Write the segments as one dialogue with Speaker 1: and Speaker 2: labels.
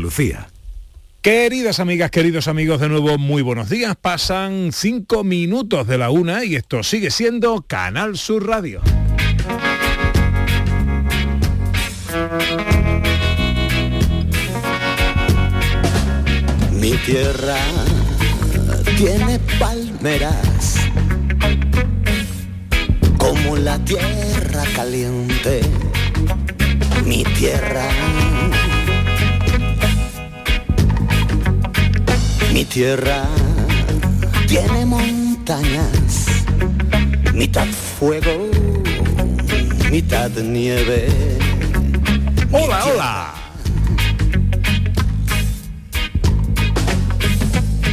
Speaker 1: Lucía. Queridas amigas, queridos amigos, de nuevo muy buenos días. Pasan cinco minutos de la una y esto sigue siendo Canal Sur Radio.
Speaker 2: Mi tierra tiene palmeras como la tierra caliente. Mi tierra. Mi tierra tiene montañas, mitad fuego, mitad nieve.
Speaker 1: Hola, hola.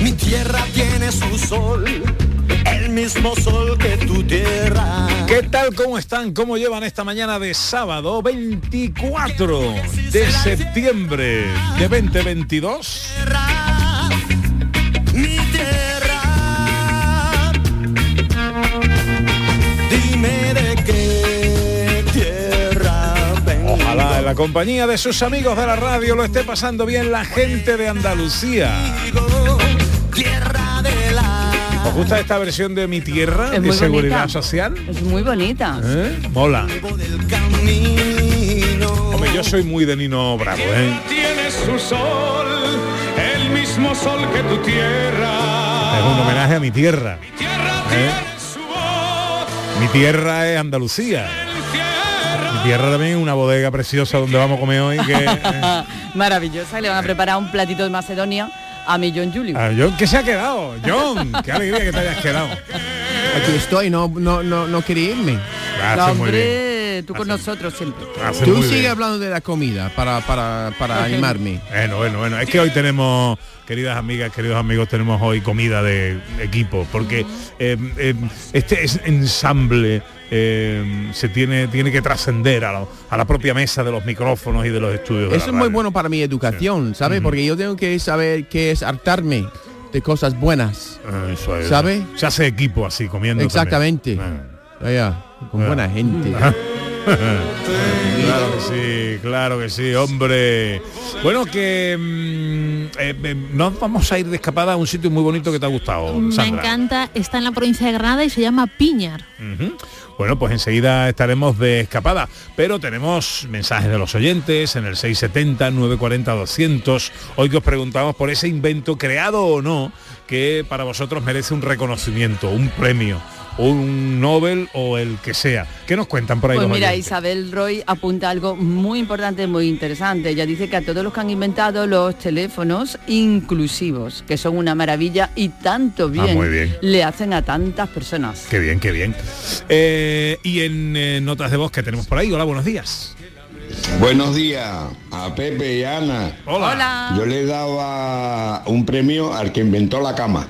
Speaker 2: Mi tierra tiene su sol, el mismo sol que tu tierra.
Speaker 1: ¿Qué tal? ¿Cómo están? ¿Cómo llevan esta mañana de sábado 24 de septiembre de 2022? La compañía de sus amigos de la radio lo esté pasando bien la gente de Andalucía.
Speaker 2: Tierra de la.
Speaker 1: ¿Os gusta esta versión de Mi Tierra
Speaker 3: Es
Speaker 1: de Seguridad
Speaker 3: bonita.
Speaker 1: Social?
Speaker 3: Es muy bonita.
Speaker 1: ¿Eh? Mola. Hombre, yo soy muy de Nino Bravo, ¿eh?
Speaker 4: Tienes su sol, el mismo sol que tu tierra.
Speaker 1: Es un homenaje a mi tierra.
Speaker 4: Tierra
Speaker 1: ¿Eh?
Speaker 4: tiene su voz,
Speaker 1: Mi tierra es Andalucía.
Speaker 4: Tierra.
Speaker 1: También una bodega preciosa donde vamos a comer hoy. Que, eh,
Speaker 3: Maravillosa. Le van a preparar un platito de Macedonia a mi John Julio.
Speaker 1: ah, John, ¿qué se ha quedado? John, qué alegría que te hayas quedado.
Speaker 5: Aquí estoy, no, no, no, no quería irme.
Speaker 1: Hace
Speaker 3: No,
Speaker 1: muy bien.
Speaker 3: Tú con nosotros siempre.
Speaker 1: Hace
Speaker 5: Tú
Speaker 1: muy
Speaker 5: sigue
Speaker 1: bien.
Speaker 5: hablando de la comida para, para, para animarme.
Speaker 1: Bueno, bueno, bueno. Es que hoy tenemos, queridas amigas, queridos amigos, tenemos hoy comida de equipo, porque eh, eh, este es- ensamble eh, se tiene, tiene que trascender a, la- a la propia mesa de los micrófonos y de los estudios.
Speaker 5: Eso es muy bueno para mi educación, ¿sabes? Porque yo tengo que saber qué es hartarme de cosas buenas.
Speaker 1: Eso es.
Speaker 5: ¿Sabe?
Speaker 1: Se hace equipo así, comiendo.
Speaker 5: Exactamente. con
Speaker 1: Ah.
Speaker 5: buena gente.
Speaker 1: Ah. Claro que sí, claro que sí, hombre. Bueno, que mm, eh, eh, nos vamos a ir de escapada a un sitio muy bonito que te ha gustado.
Speaker 6: Me encanta, está en la provincia de Granada y se llama Piñar.
Speaker 1: Bueno, pues enseguida estaremos de escapada, pero tenemos mensajes de los oyentes en el 670 940 200. Hoy que os preguntamos por ese invento creado o no que para vosotros merece un reconocimiento, un premio, un Nobel o el que sea. ¿Qué nos cuentan por ahí
Speaker 3: Pues
Speaker 1: los
Speaker 3: mira,
Speaker 1: oyentes?
Speaker 3: Isabel Roy apunta algo muy importante, muy interesante. Ella dice que a todos los que han inventado los teléfonos inclusivos, que son una maravilla y tanto bien,
Speaker 1: Ah, muy bien.
Speaker 3: le hacen a tantas personas.
Speaker 1: Qué bien, qué bien. Eh, y en eh, notas de voz que tenemos por ahí, hola, buenos días.
Speaker 7: Buenos días a Pepe y a Ana.
Speaker 1: Hola.
Speaker 3: Hola.
Speaker 7: Yo le daba un premio al que inventó la cama.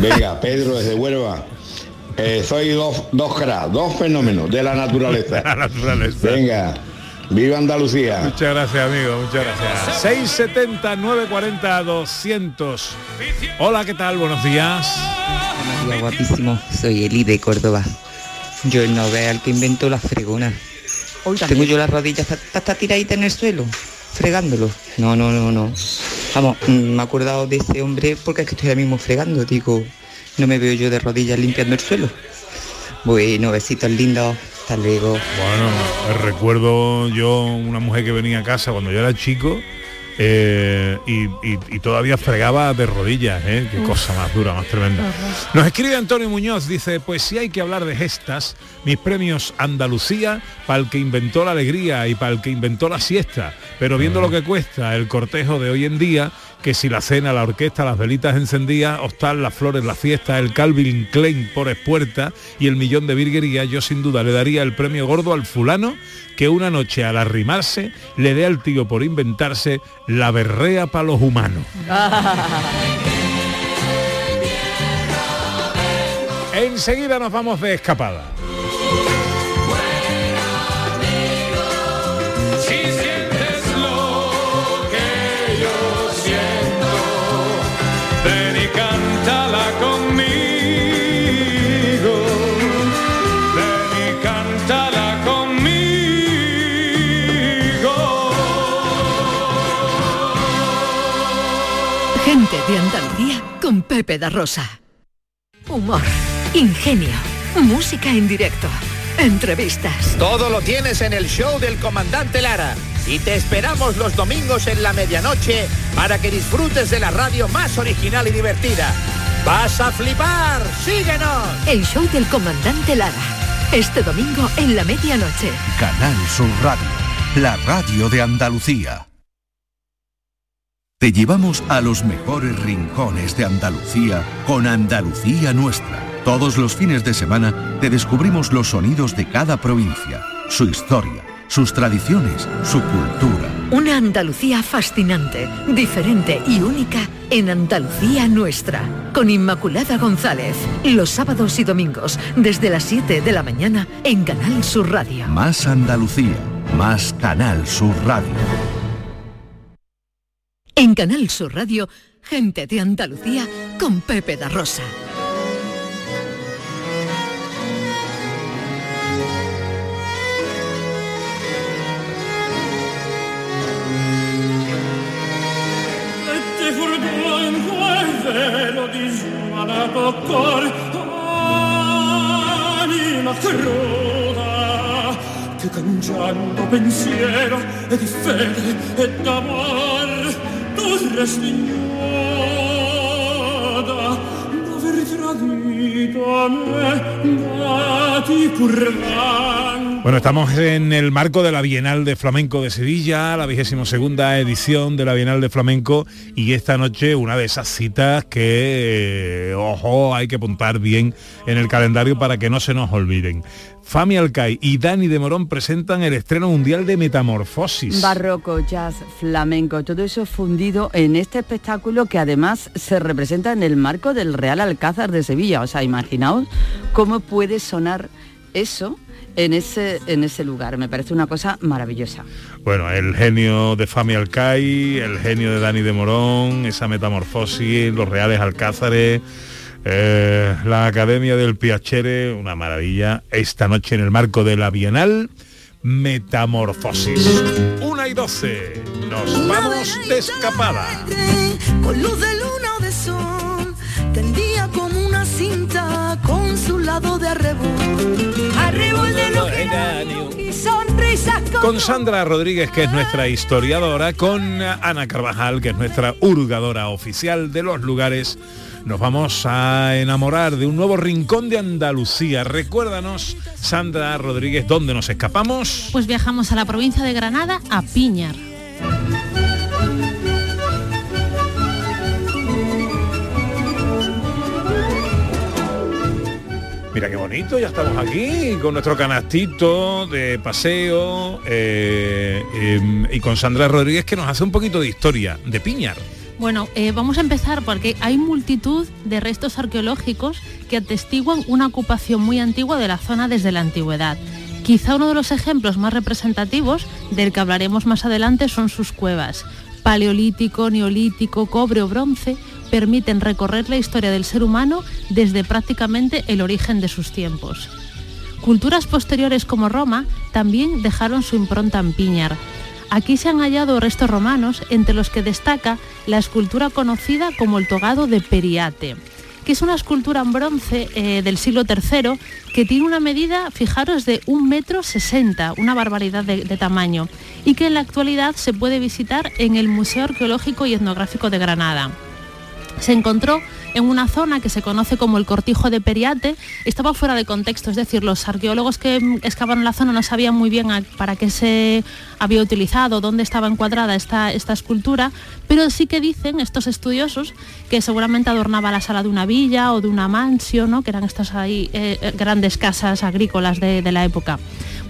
Speaker 7: Venga, Pedro desde Huelva. Eh, soy dos, dos cracks, dos fenómenos de la naturaleza.
Speaker 1: La naturaleza.
Speaker 7: Venga, viva Andalucía.
Speaker 1: Muchas gracias, amigo, muchas gracias. 670 940 200. Hola, ¿qué tal? Buenos días.
Speaker 8: Buenos días, guapísimo. Soy Eli de Córdoba. Yo el novel que inventó la fregona.
Speaker 3: Hoy
Speaker 8: Tengo yo las rodillas hasta, hasta tiradita en el suelo, fregándolo. No, no, no, no. Vamos, mm, me he acordado de ese hombre porque es que estoy ahora mismo fregando. Digo, no me veo yo de rodillas limpiando el suelo. Bueno, besitos lindos. Hasta luego.
Speaker 1: Bueno, eh, recuerdo yo una mujer que venía a casa cuando yo era chico eh, y, y- y todavía fregaba de rodillas, ¿eh? Qué cosa más dura, más tremenda. Nos escribe Antonio Muñoz, dice, pues si hay que hablar de gestas, mis premios Andalucía para el que inventó la alegría y para el que inventó la siesta. Pero viendo lo que cuesta el cortejo de hoy en día, que si la cena, la orquesta, las velitas encendidas, hostal, las flores, la fiesta, el Calvin Klein por espuerta y el millón de virguería, yo sin duda le daría el premio gordo al fulano que una noche al arrimarse le dé al tío por inventarse la berrea para los humanos. Enseguida nos vamos de escapada.
Speaker 9: Pepe da Rosa. Humor, ingenio, música en directo, entrevistas.
Speaker 10: Todo lo tienes en el show del comandante Lara. Y te esperamos los domingos en la medianoche para que disfrutes de la radio más original y divertida. ¡Vas a flipar! ¡Síguenos!
Speaker 9: El show del comandante Lara. Este domingo en la medianoche.
Speaker 11: Canal Sur Radio, la radio de Andalucía. Te llevamos a los mejores rincones de Andalucía con Andalucía Nuestra. Todos los fines de semana te descubrimos los sonidos de cada provincia, su historia, sus tradiciones, su cultura.
Speaker 9: Una Andalucía fascinante, diferente y única en Andalucía Nuestra. Con Inmaculada González. Los sábados y domingos desde las 7 de la mañana en Canal Sur Radio.
Speaker 11: Más Andalucía, más Canal Sur Radio.
Speaker 9: En Canal Sur Radio, gente de Andalucía con Pepe da Rosa.
Speaker 4: Ti furto in quel velo di smanato cor Anima cruda Che cangiando pensiero e di fede e
Speaker 1: Bueno, estamos en el marco de la Bienal de Flamenco de Sevilla, la vigésimo segunda edición de la Bienal de Flamenco y esta noche una de esas citas que, eh, ojo, hay que apuntar bien en el calendario para que no se nos olviden. Fami Alcai y Dani de Morón presentan el estreno mundial de Metamorfosis.
Speaker 3: Barroco, jazz, flamenco, todo eso fundido en este espectáculo que además se representa en el marco del Real Alcázar de Sevilla. O sea, imaginaos cómo puede sonar eso en ese, en ese lugar. Me parece una cosa maravillosa.
Speaker 1: Bueno, el genio de Fami Alcai, el genio de Dani de Morón, esa metamorfosis, los reales alcázares, eh, la Academia del Piacere, una maravilla. Esta noche en el marco de la Bienal, Metamorfosis. Una y doce, nos vamos de escapada.
Speaker 12: con luz de luna o de sol, tendía como una cinta con su lado de arrebol. Arrebol de lo que y sonrisas
Speaker 1: Con Sandra Rodríguez, que es nuestra historiadora, con Ana Carvajal, que es nuestra hurgadora oficial de los lugares, nos vamos a enamorar de un nuevo rincón de Andalucía. Recuérdanos, Sandra Rodríguez, ¿dónde nos escapamos?
Speaker 6: Pues viajamos a la provincia de Granada, a Piñar.
Speaker 1: Mira qué bonito, ya estamos aquí con nuestro canastito de paseo eh, eh, y con Sandra Rodríguez que nos hace un poquito de historia de Piñar.
Speaker 6: Bueno, eh, vamos a empezar porque hay multitud de restos arqueológicos que atestiguan una ocupación muy antigua de la zona desde la antigüedad. Quizá uno de los ejemplos más representativos del que hablaremos más adelante son sus cuevas. Paleolítico, neolítico, cobre o bronce permiten recorrer la historia del ser humano desde prácticamente el origen de sus tiempos. Culturas posteriores como Roma también dejaron su impronta en Piñar. Aquí se han hallado restos romanos, entre los que destaca la escultura conocida como el togado de Periate, que es una escultura en bronce eh, del siglo III que tiene una medida, fijaros, de un metro sesenta, una barbaridad de tamaño, y que en la actualidad se puede visitar en el Museo Arqueológico y Etnográfico de Granada se encontró en una zona que se conoce como el Cortijo de Periate, estaba fuera de contexto, es decir, los arqueólogos que excavaron la zona no sabían muy bien para qué se había utilizado, dónde estaba encuadrada esta, escultura, pero sí que dicen estos estudiosos que seguramente adornaba la sala de una villa o de una mansión, ¿no? que eran estas ahí eh, eh, grandes casas agrícolas de, de la época.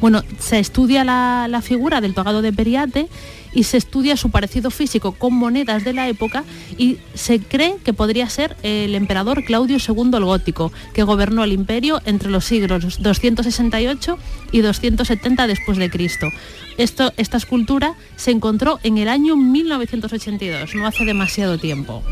Speaker 6: Bueno, se estudia la, la figura del togado de Periate y se estudia su parecido físico con monedas de la época y se cree que podría ser el emperador Claudio II el Gótico, que gobernó el imperio entre los siglos 268 y 270 después de Cristo. Esta escultura se encontró en el año 1982, no hace demasiado tiempo.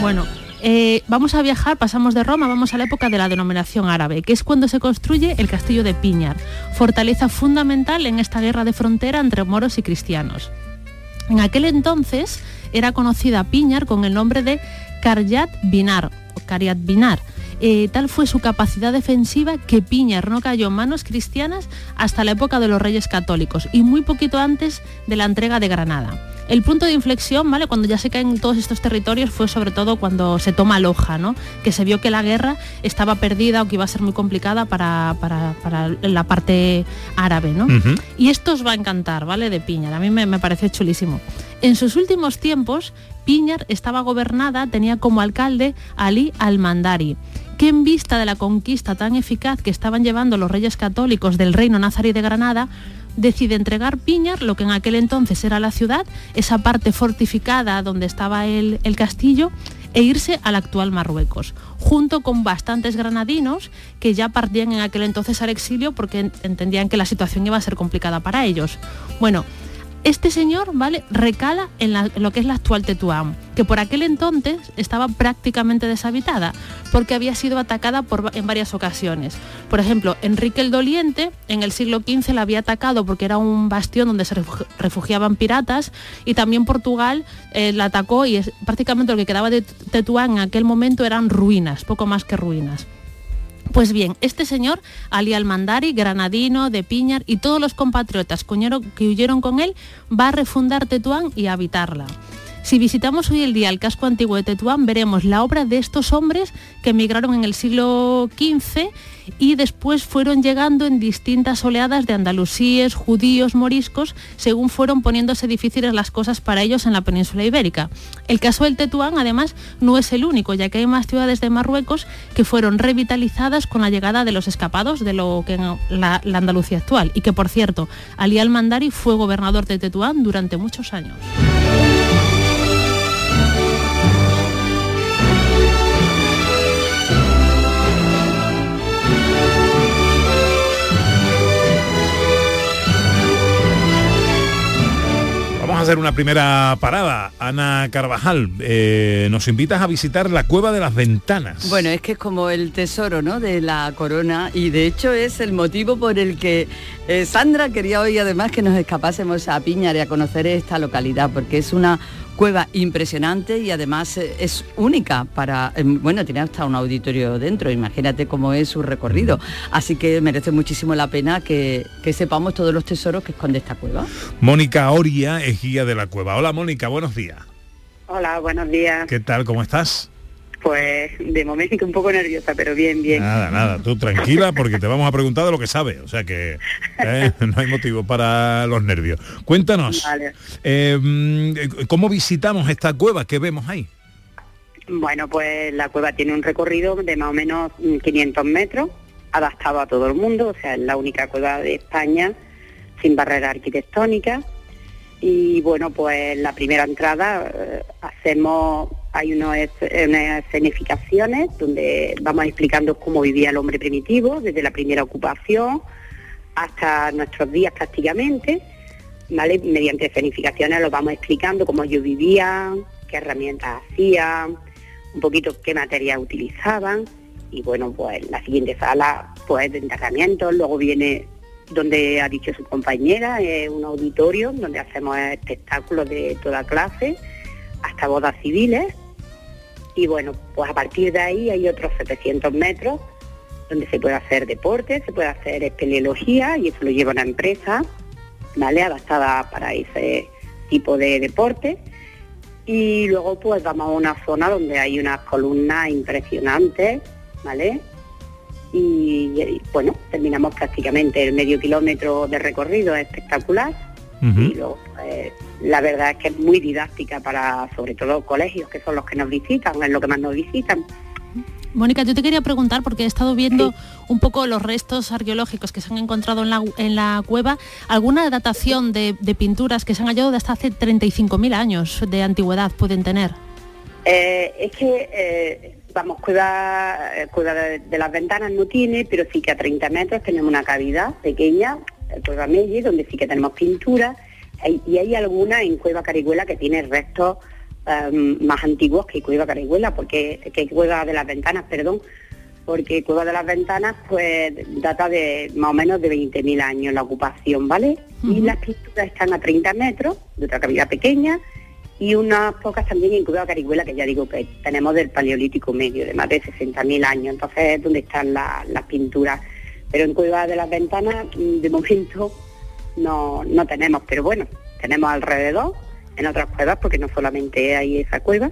Speaker 6: Bueno, Eh, vamos a viajar, pasamos de Roma, vamos a la época de la denominación árabe, que es cuando se construye el castillo de Piñar, fortaleza fundamental en esta guerra de frontera entre moros y cristianos. En aquel entonces era conocida Piñar con el nombre de Karyat Binar, o Karyat Binar. Eh, tal fue su capacidad defensiva que Piñar no cayó en manos cristianas hasta la época de los reyes católicos y muy poquito antes de la entrega de Granada. El punto de inflexión, ¿vale? Cuando ya se caen todos estos territorios fue sobre todo cuando se toma Loja, ¿no? Que se vio que la guerra estaba perdida o que iba a ser muy complicada para, para- para la parte árabe, ¿no? Y esto os va a encantar, ¿vale? De Piñar. A mí me, me pareció chulísimo. En sus últimos tiempos, Piñar estaba gobernada, tenía como alcalde Ali al-Mandari, que en vista de la conquista tan eficaz que estaban llevando los reyes católicos del reino nazarí de Granada, decide entregar Piñar, lo que en aquel entonces era la ciudad, esa parte fortificada donde estaba el, el castillo, e irse al actual Marruecos, junto con bastantes granadinos que ya partían en aquel entonces al exilio porque en- entendían que la situación iba a ser complicada para ellos. Bueno, este señor, ¿vale? Recala en, lo que es la actual Tetuán, que por aquel entonces estaba prácticamente deshabitada, porque había sido atacada en varias ocasiones. Por ejemplo, Enrique el Doliente en el siglo XV la había atacado porque era un bastión donde se refugi- refugiaban piratas, y también Portugal eh, la atacó y es, prácticamente lo que quedaba de Tetuán en aquel momento eran ruinas, poco más que ruinas. Pues bien, este señor, Ali Almandari, granadino, de Piñar y todos los compatriotas que huyeron, con él, va a refundar Tetuán y a habitarla. Si visitamos hoy el día el casco antiguo de Tetuán, veremos la obra de estos hombres que emigraron en el siglo XV y después fueron llegando en distintas oleadas de andalusíes, judíos, moriscos, según fueron poniéndose difíciles las cosas para ellos en la península ibérica. El caso del Tetuán, además, no es el único, ya que hay más ciudades de Marruecos que fueron revitalizadas con la llegada de los escapados de lo que la, la Andalucía actual. Y que, por cierto, Ali al-Mandari fue gobernador de Tetuán durante muchos años.
Speaker 1: A hacer una primera parada. Ana Carvajal, eh, nos invitas a visitar la Cueva de las Ventanas.
Speaker 3: Bueno, es que es como el tesoro ¿no? de la corona y de hecho es el motivo por el que eh, Sandra quería hoy además que nos escapásemos a Piñar y a conocer esta localidad porque es una cueva impresionante y además eh, es única para, eh, bueno, tiene hasta un auditorio dentro, imagínate cómo es su recorrido. Así que merece muchísimo la pena que, que sepamos todos los tesoros que esconde esta cueva.
Speaker 1: Mónica Oria es guía de la cueva. Hola Mónica, buenos días.
Speaker 13: Hola, buenos días.
Speaker 1: ¿Qué tal? ¿Cómo estás?
Speaker 13: Pues de momento un poco nerviosa, pero bien, bien.
Speaker 1: Nada, nada, tú tranquila porque te vamos a preguntar de lo que sabes, o sea que eh, no hay motivo para los nervios. Cuéntanos,
Speaker 13: Vale.
Speaker 1: eh, ¿cómo visitamos esta cueva? ¿Qué vemos ahí?
Speaker 13: Bueno, pues la cueva tiene un recorrido de más o menos mm, 500 metros, adaptado a todo el mundo, o sea, es la única cueva de España sin barrera arquitectónica. Y bueno, pues la primera entrada eh, hacemos, hay unos unas escenificaciones donde vamos explicando cómo vivía el hombre primitivo, desde la primera ocupación hasta nuestros días prácticamente. ¿vale? Mediante escenificaciones lo vamos explicando cómo ellos vivían, qué herramientas hacían, un poquito qué material utilizaban y bueno, pues la siguiente sala pues de enterramientos, luego viene donde ha dicho su compañera, es un auditorio donde hacemos espectáculos de toda clase, hasta bodas civiles y bueno, pues a partir de ahí hay otros 700 metros donde se puede hacer deporte, se puede hacer espeleología y eso lo lleva una empresa, ¿vale? Adaptada para ese tipo de deporte. Y luego pues vamos a una zona donde hay unas columnas impresionantes, ¿vale? Y, y, bueno, terminamos prácticamente el medio kilómetro de recorrido espectacular y luego pues, la verdad es que es muy didáctica para sobre todo colegios que son los que nos visitan, es lo que más nos visitan.
Speaker 6: Mónica, yo te quería preguntar, porque he estado viendo un poco los restos arqueológicos que se han encontrado en la, en la cueva, alguna datación de, de pinturas que se han hallado de hasta hace 35.000 años de antigüedad pueden tener.
Speaker 13: Eh, es que, eh, vamos, cueva, eh, cueva de, de las ventanas no tiene, pero sí que a 30 metros tenemos una cavidad pequeña, eh, Cueva Melle, donde sí que tenemos pintura, y hay alguna en Cueva Carihuela que tiene restos em, más antiguos que Cueva Carihuela, porque que Cueva de las Ventanas, perdón, porque Cueva de las Ventanas pues data de más o menos de 20.000 años la ocupación, ¿vale? Y las pinturas están a 30 metros, de otra cavidad pequeña, y unas pocas también en Cueva Carihuela, que ya digo que tenemos del Paleolítico Medio, de más de 60.000 años, entonces es donde están la- las pinturas. Pero en Cueva de las Ventanas, mm, de momento, no, no tenemos, pero bueno, tenemos alrededor, en otras cuevas, porque no solamente hay esa cueva,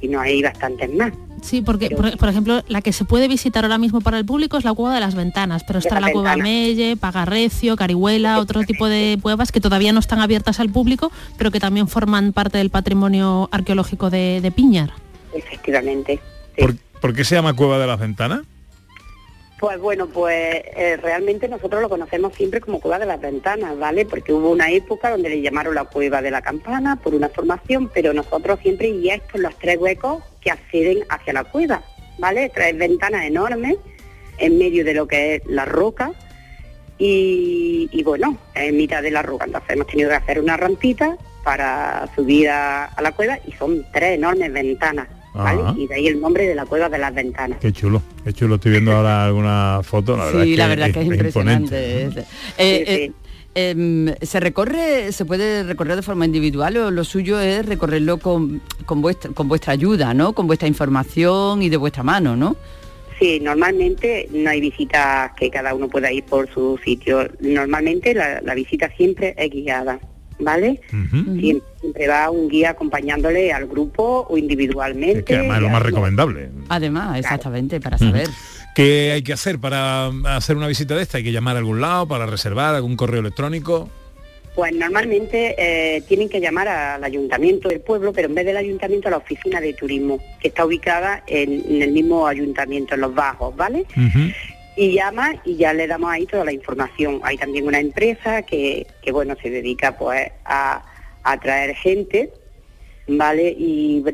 Speaker 13: sino hay bastantes más.
Speaker 6: Sí, porque, por, por ejemplo, la que se puede visitar ahora mismo para el público es la Cueva de las Ventanas, pero está la Cueva. Melle, Pagarrecio, Carihuela, otro tipo de cuevas que todavía no están abiertas al público, pero que también forman parte del patrimonio arqueológico de, de Piñar.
Speaker 13: Efectivamente.
Speaker 1: ¿Por, por qué se llama Cueva de las Ventanas?
Speaker 13: Pues bueno, pues eh, realmente nosotros lo conocemos siempre como Cueva de las Ventanas, ¿vale? Porque hubo una época donde le llamaron la Cueva de la Campana por una formación, pero nosotros siempre, y estos los tres huecos que acceden hacia la cueva, ¿vale? Tres ventanas enormes en medio de lo que es la roca y, bueno, en mitad de la roca. Entonces hemos tenido que hacer una rampita para subir a la cueva y son tres enormes ventanas, Y de ahí el nombre de la Cueva de las Ventanas.
Speaker 1: Qué chulo, qué chulo. Estoy viendo ahora alguna foto. La verdad
Speaker 3: sí,
Speaker 1: es que
Speaker 3: la verdad que es impresionante. Es- eh, eh, em, se recorre, se puede recorrer de forma individual o lo suyo es recorrerlo con, con, vuestra, con vuestra ayuda, ¿no? Con vuestra información y de vuestra mano, ¿no?
Speaker 13: Sí, normalmente no hay visitas que cada uno pueda ir por su sitio. Normalmente la, la visita siempre es guiada, ¿vale? Siempre, siempre va un guía acompañándole al grupo o individualmente.
Speaker 1: Es que además es lo más recomendable.
Speaker 3: Además, exactamente, para saber.
Speaker 1: ¿Qué hay que hacer para hacer una visita de esta? ¿Hay que llamar a algún lado para reservar algún correo electrónico?
Speaker 13: Pues normalmente eh, tienen que llamar al ayuntamiento del pueblo, pero en vez del ayuntamiento a la oficina de turismo, que está ubicada en, en el mismo ayuntamiento, en los bajos, ¿vale? y llama y ya le damos ahí toda la información. Hay también una empresa que, que bueno, se dedica pues a, a traer gente, ¿vale? Y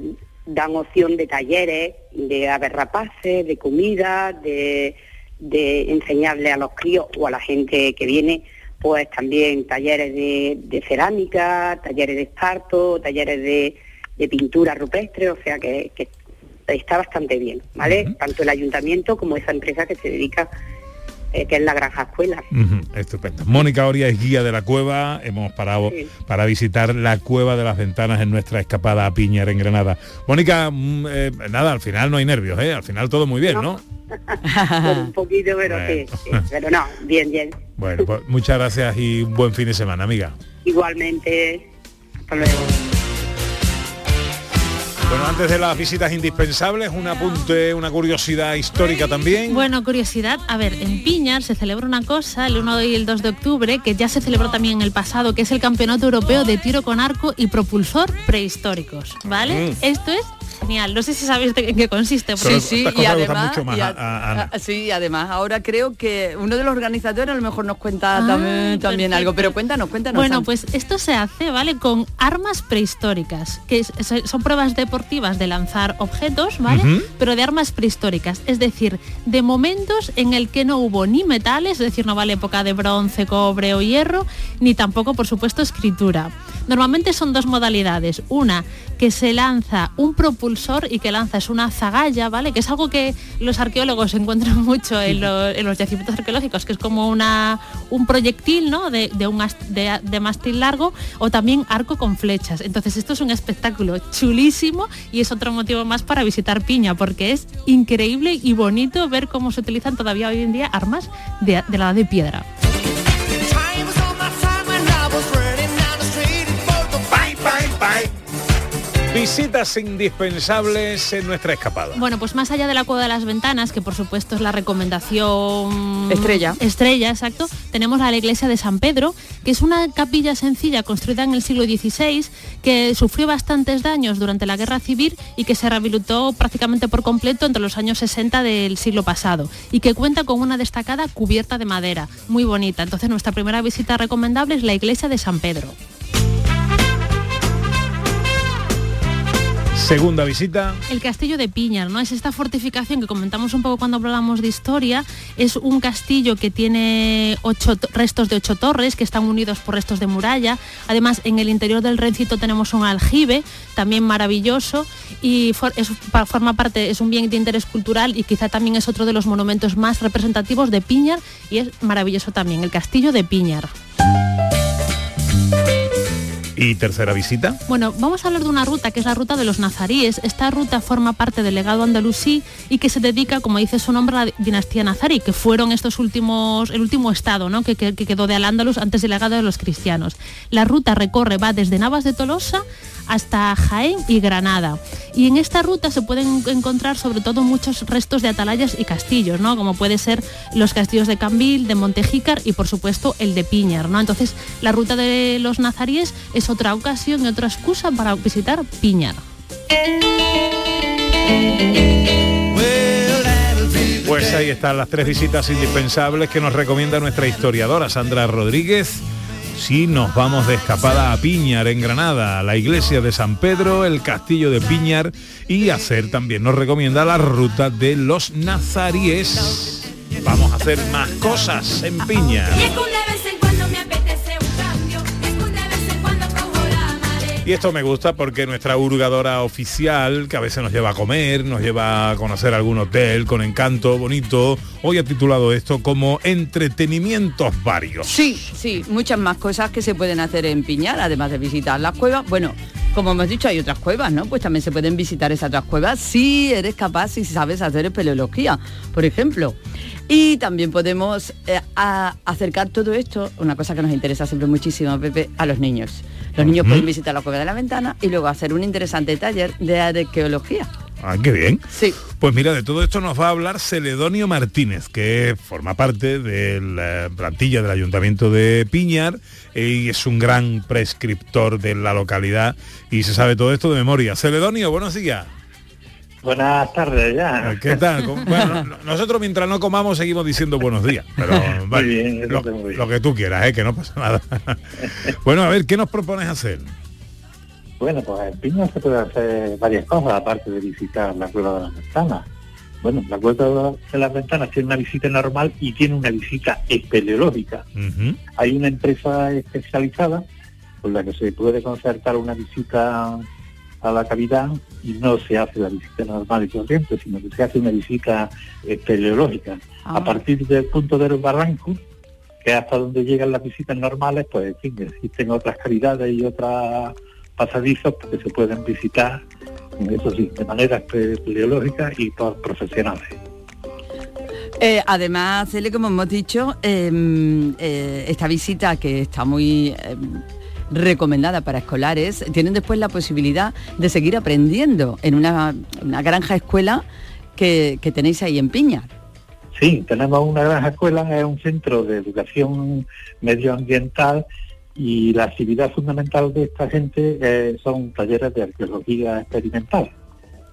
Speaker 13: dan opción de talleres, de aves rapaces, de comida, de, de enseñarle a los críos o a la gente que viene, pues también talleres de, de cerámica, talleres de esparto, talleres de, de pintura rupestre, o sea que, que está bastante bien, ¿vale? Tanto el ayuntamiento como esa empresa que se dedica, eh, que es la Granja Escuela.
Speaker 1: Ujú, Estupendo. Mónica Oria es guía de la cueva. Hemos parado
Speaker 13: Sí.
Speaker 1: para visitar la cueva de las ventanas en nuestra escapada a Piñar en Granada. Mónica, mm, eh, nada, al final no hay nervios, ¿eh? Al final todo muy bien, ¿no?
Speaker 13: Un poquito, pero sí, sí, pero no, bien, bien.
Speaker 1: Bueno, pues muchas gracias y un buen fin de semana, amiga.
Speaker 13: Igualmente, hasta luego.
Speaker 1: Bueno, antes de las visitas indispensables, un apunte, una curiosidad histórica también.
Speaker 6: Bueno, curiosidad, a ver, en Piñar se celebra una cosa el 1 y el 2 de octubre, que ya se celebró también en el pasado, que es el Campeonato Europeo de Tiro con Arco y Propulsor Prehistóricos, ¿vale?
Speaker 3: Mm.
Speaker 6: Esto es genial, no sé si sabéis de- en qué consiste.
Speaker 3: Sí, sí, y además,
Speaker 1: mucho más
Speaker 3: y
Speaker 1: a-
Speaker 3: a-
Speaker 1: a Ana.
Speaker 3: a- sí, además ahora creo que uno de los organizadores a lo mejor nos cuenta
Speaker 6: Ah,
Speaker 3: también, algo, pero cuéntanos, cuéntanos.
Speaker 6: Bueno, pues esto se hace, ¿vale? Con armas prehistóricas, que es- son pruebas deportivas de lanzar objetos, ¿vale? Pero de armas prehistóricas, es decir, de momentos en el que no hubo ni metales, es decir, no vale época de bronce, cobre o hierro, ni tampoco, por supuesto, escritura. Normalmente son dos modalidades. Una, que se lanza un propulsor y que lanza es una zagalla, ¿vale? Que es algo que los arqueólogos encuentran mucho en, lo- en los yacimientos arqueológicos, que es como una, un proyectil, ¿no? De, de un de, largo o también arco con flechas. Entonces esto es un espectáculo chulísimo y es otro motivo más para visitar Piña, porque es increíble y bonito ver cómo se utilizan todavía hoy en día armas de, de la edad de piedra.
Speaker 1: Visitas indispensables en nuestra escapada.
Speaker 6: Bueno, pues más allá de la cueva de las ventanas, que por supuesto es la recomendación
Speaker 3: Estrella.
Speaker 6: Estrella, exacto, tenemos la iglesia de San Pedro, que es una capilla sencilla construida en el siglo XVI, que sufrió bastantes daños durante la guerra civil y que se rehabilitó prácticamente por completo entre los años 60 del siglo pasado y que cuenta con una destacada cubierta de madera, muy bonita. Entonces nuestra primera visita recomendable es la iglesia de San Pedro.
Speaker 1: Segunda visita.
Speaker 6: El castillo de Piñar, ¿no? Es esta fortificación que comentamos un poco cuando hablamos de historia. Es un castillo que tiene ocho to- restos de ocho torres que están unidos por restos de muralla. Además, en el interior del rencito tenemos un aljibe, también maravilloso, y forma parte, es un bien de interés cultural y quizá también es otro de los monumentos más representativos de Piñar y es maravilloso también, el castillo de Piñar.
Speaker 1: Y tercera visita.
Speaker 6: Bueno, vamos a hablar de una ruta que es la ruta de los nazaríes. Esta ruta forma parte del legado andalusí y que se dedica, como dice su nombre, a la dinastía nazarí, que fueron estos últimos, el último estado ¿no? que, que- que quedó de Al-Ándalus antes del legado de los cristianos. La ruta recorre, va desde Navas de Tolosa hasta Jaén y Granada. Y en esta ruta se pueden encontrar sobre todo muchos restos de atalayas y castillos, ¿no? Como puede ser los castillos de Cambil, de Montejícar y por supuesto el de Piñar, ¿no? Entonces, la ruta de los nazaríes es otra ocasión y otra excusa para visitar Piñar.
Speaker 1: Pues ahí están las tres visitas indispensables que nos recomienda nuestra historiadora Sandra Rodríguez. Si nos vamos de escapada a Piñar en Granada, a la iglesia de San Pedro, el castillo de Piñar y hacer también nos recomienda la ruta de los nazaríes. Vamos a hacer más cosas en Piñar.
Speaker 12: Y
Speaker 1: esto me gusta porque nuestra hurgadora oficial, que a veces nos lleva a comer, nos lleva a conocer algún hotel con encanto bonito, hoy ha titulado esto como entretenimientos varios.
Speaker 3: Sí, sí, muchas más cosas que se pueden hacer en Piñar, además de visitar las cuevas. Bueno, como hemos dicho, hay otras cuevas, ¿no? Pues también se pueden visitar esas otras cuevas si eres capaz y si sabes hacer espeleología, por ejemplo. Y también podemos eh, acercar todo esto, una cosa que nos interesa siempre muchísimo, Pepe, a los niños. Los niños pueden visitar la cueva de la ventana y luego hacer un interesante taller de arqueología.
Speaker 1: Ah, qué bien.
Speaker 3: Sí.
Speaker 1: Pues mira, de todo esto nos va a hablar Celedonio Martínez, que forma parte de la plantilla del Ayuntamiento de Piñar eh, y es un gran prescriptor de la localidad y se sabe todo esto de memoria. Celedonio, buenos días.
Speaker 14: Buenas tardes ya.
Speaker 1: ¿Qué tal? ¿Cómo- Bueno, no- nosotros mientras no comamos seguimos diciendo buenos días, pero vale,
Speaker 14: bien,
Speaker 1: lo,
Speaker 14: muy bien.
Speaker 1: lo que tú quieras, ¿eh? que no pasa nada. bueno, a ver, ¿qué nos propones hacer?
Speaker 14: Bueno, pues en Piña se puede hacer varias cosas, aparte de visitar la cueva de las ventanas. Bueno, la cueva de las ventanas tiene una visita normal y tiene una visita espeleológica. Hay una empresa especializada con la que se puede concertar una visita a la cavidad y no se hace la visita normal y corriente, sino que se hace una visita espeleológica.
Speaker 3: Ah.
Speaker 14: A partir del punto de los barrancos, que es hasta donde llegan las visitas normales, pues en fin, existen otras cavidades y otras pasadizos que se pueden visitar, eso sí, de manera espeleológica y por profesionales.
Speaker 3: Eh, además, Cele, como hemos dicho, eh, eh, esta visita que está muy eh, recomendada para escolares, tienen después la posibilidad de seguir aprendiendo en una, granja escuela que, tenéis ahí en Piña.
Speaker 14: Sí, tenemos una granja escuela, es un centro de educación medioambiental y la actividad fundamental de esta gente eh, son talleres de arqueología experimental.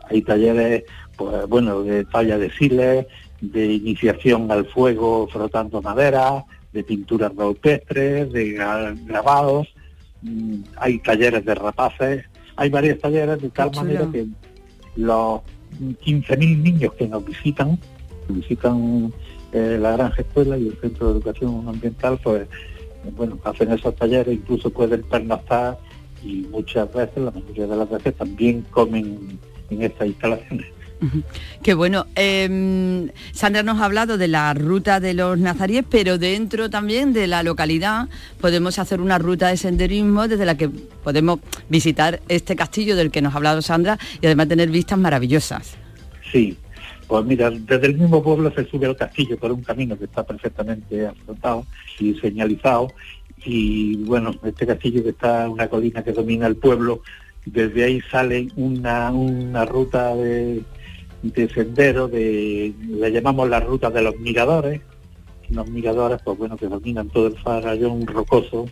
Speaker 14: Hay talleres, pues bueno, de talla de siles, de iniciación al fuego frotando madera, de pinturas rupestres, de gra- grabados, hay talleres de rapaces, hay varios talleres de tal manera que los 15.000 niños que nos visitan, que visitan eh, la granja escuela y el centro de educación ambiental, pues bueno, hacen esos talleres, incluso pueden pernoctar y muchas veces, la mayoría de las veces, también comen en estas instalaciones.
Speaker 3: Que bueno, eh, Sandra nos ha hablado de la ruta de los nazaríes, pero dentro también de la localidad podemos hacer una ruta de senderismo desde la que podemos visitar este castillo del que nos ha hablado Sandra y además tener vistas maravillosas.
Speaker 14: Sí, pues mira, desde el mismo pueblo se sube al castillo por un camino que está perfectamente asfaltado y señalizado. Y bueno, este castillo que está una colina que domina el pueblo, desde ahí sale una, una ruta de, de sendero, de, le llamamos la ruta de los miradores. Los miradores, pues bueno, que dominan todo el farallón rocoso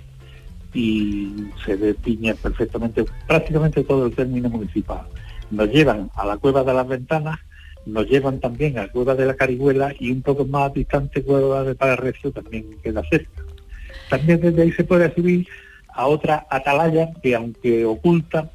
Speaker 14: y se depiña perfectamente, prácticamente todo el término municipal. Nos llevan a la cueva de las ventanas, nos llevan también a la cueva de la Carihuela y un poco más distante cueva de Padre también queda cerca. También desde ahí se puede subir a otra atalaya que aunque oculta,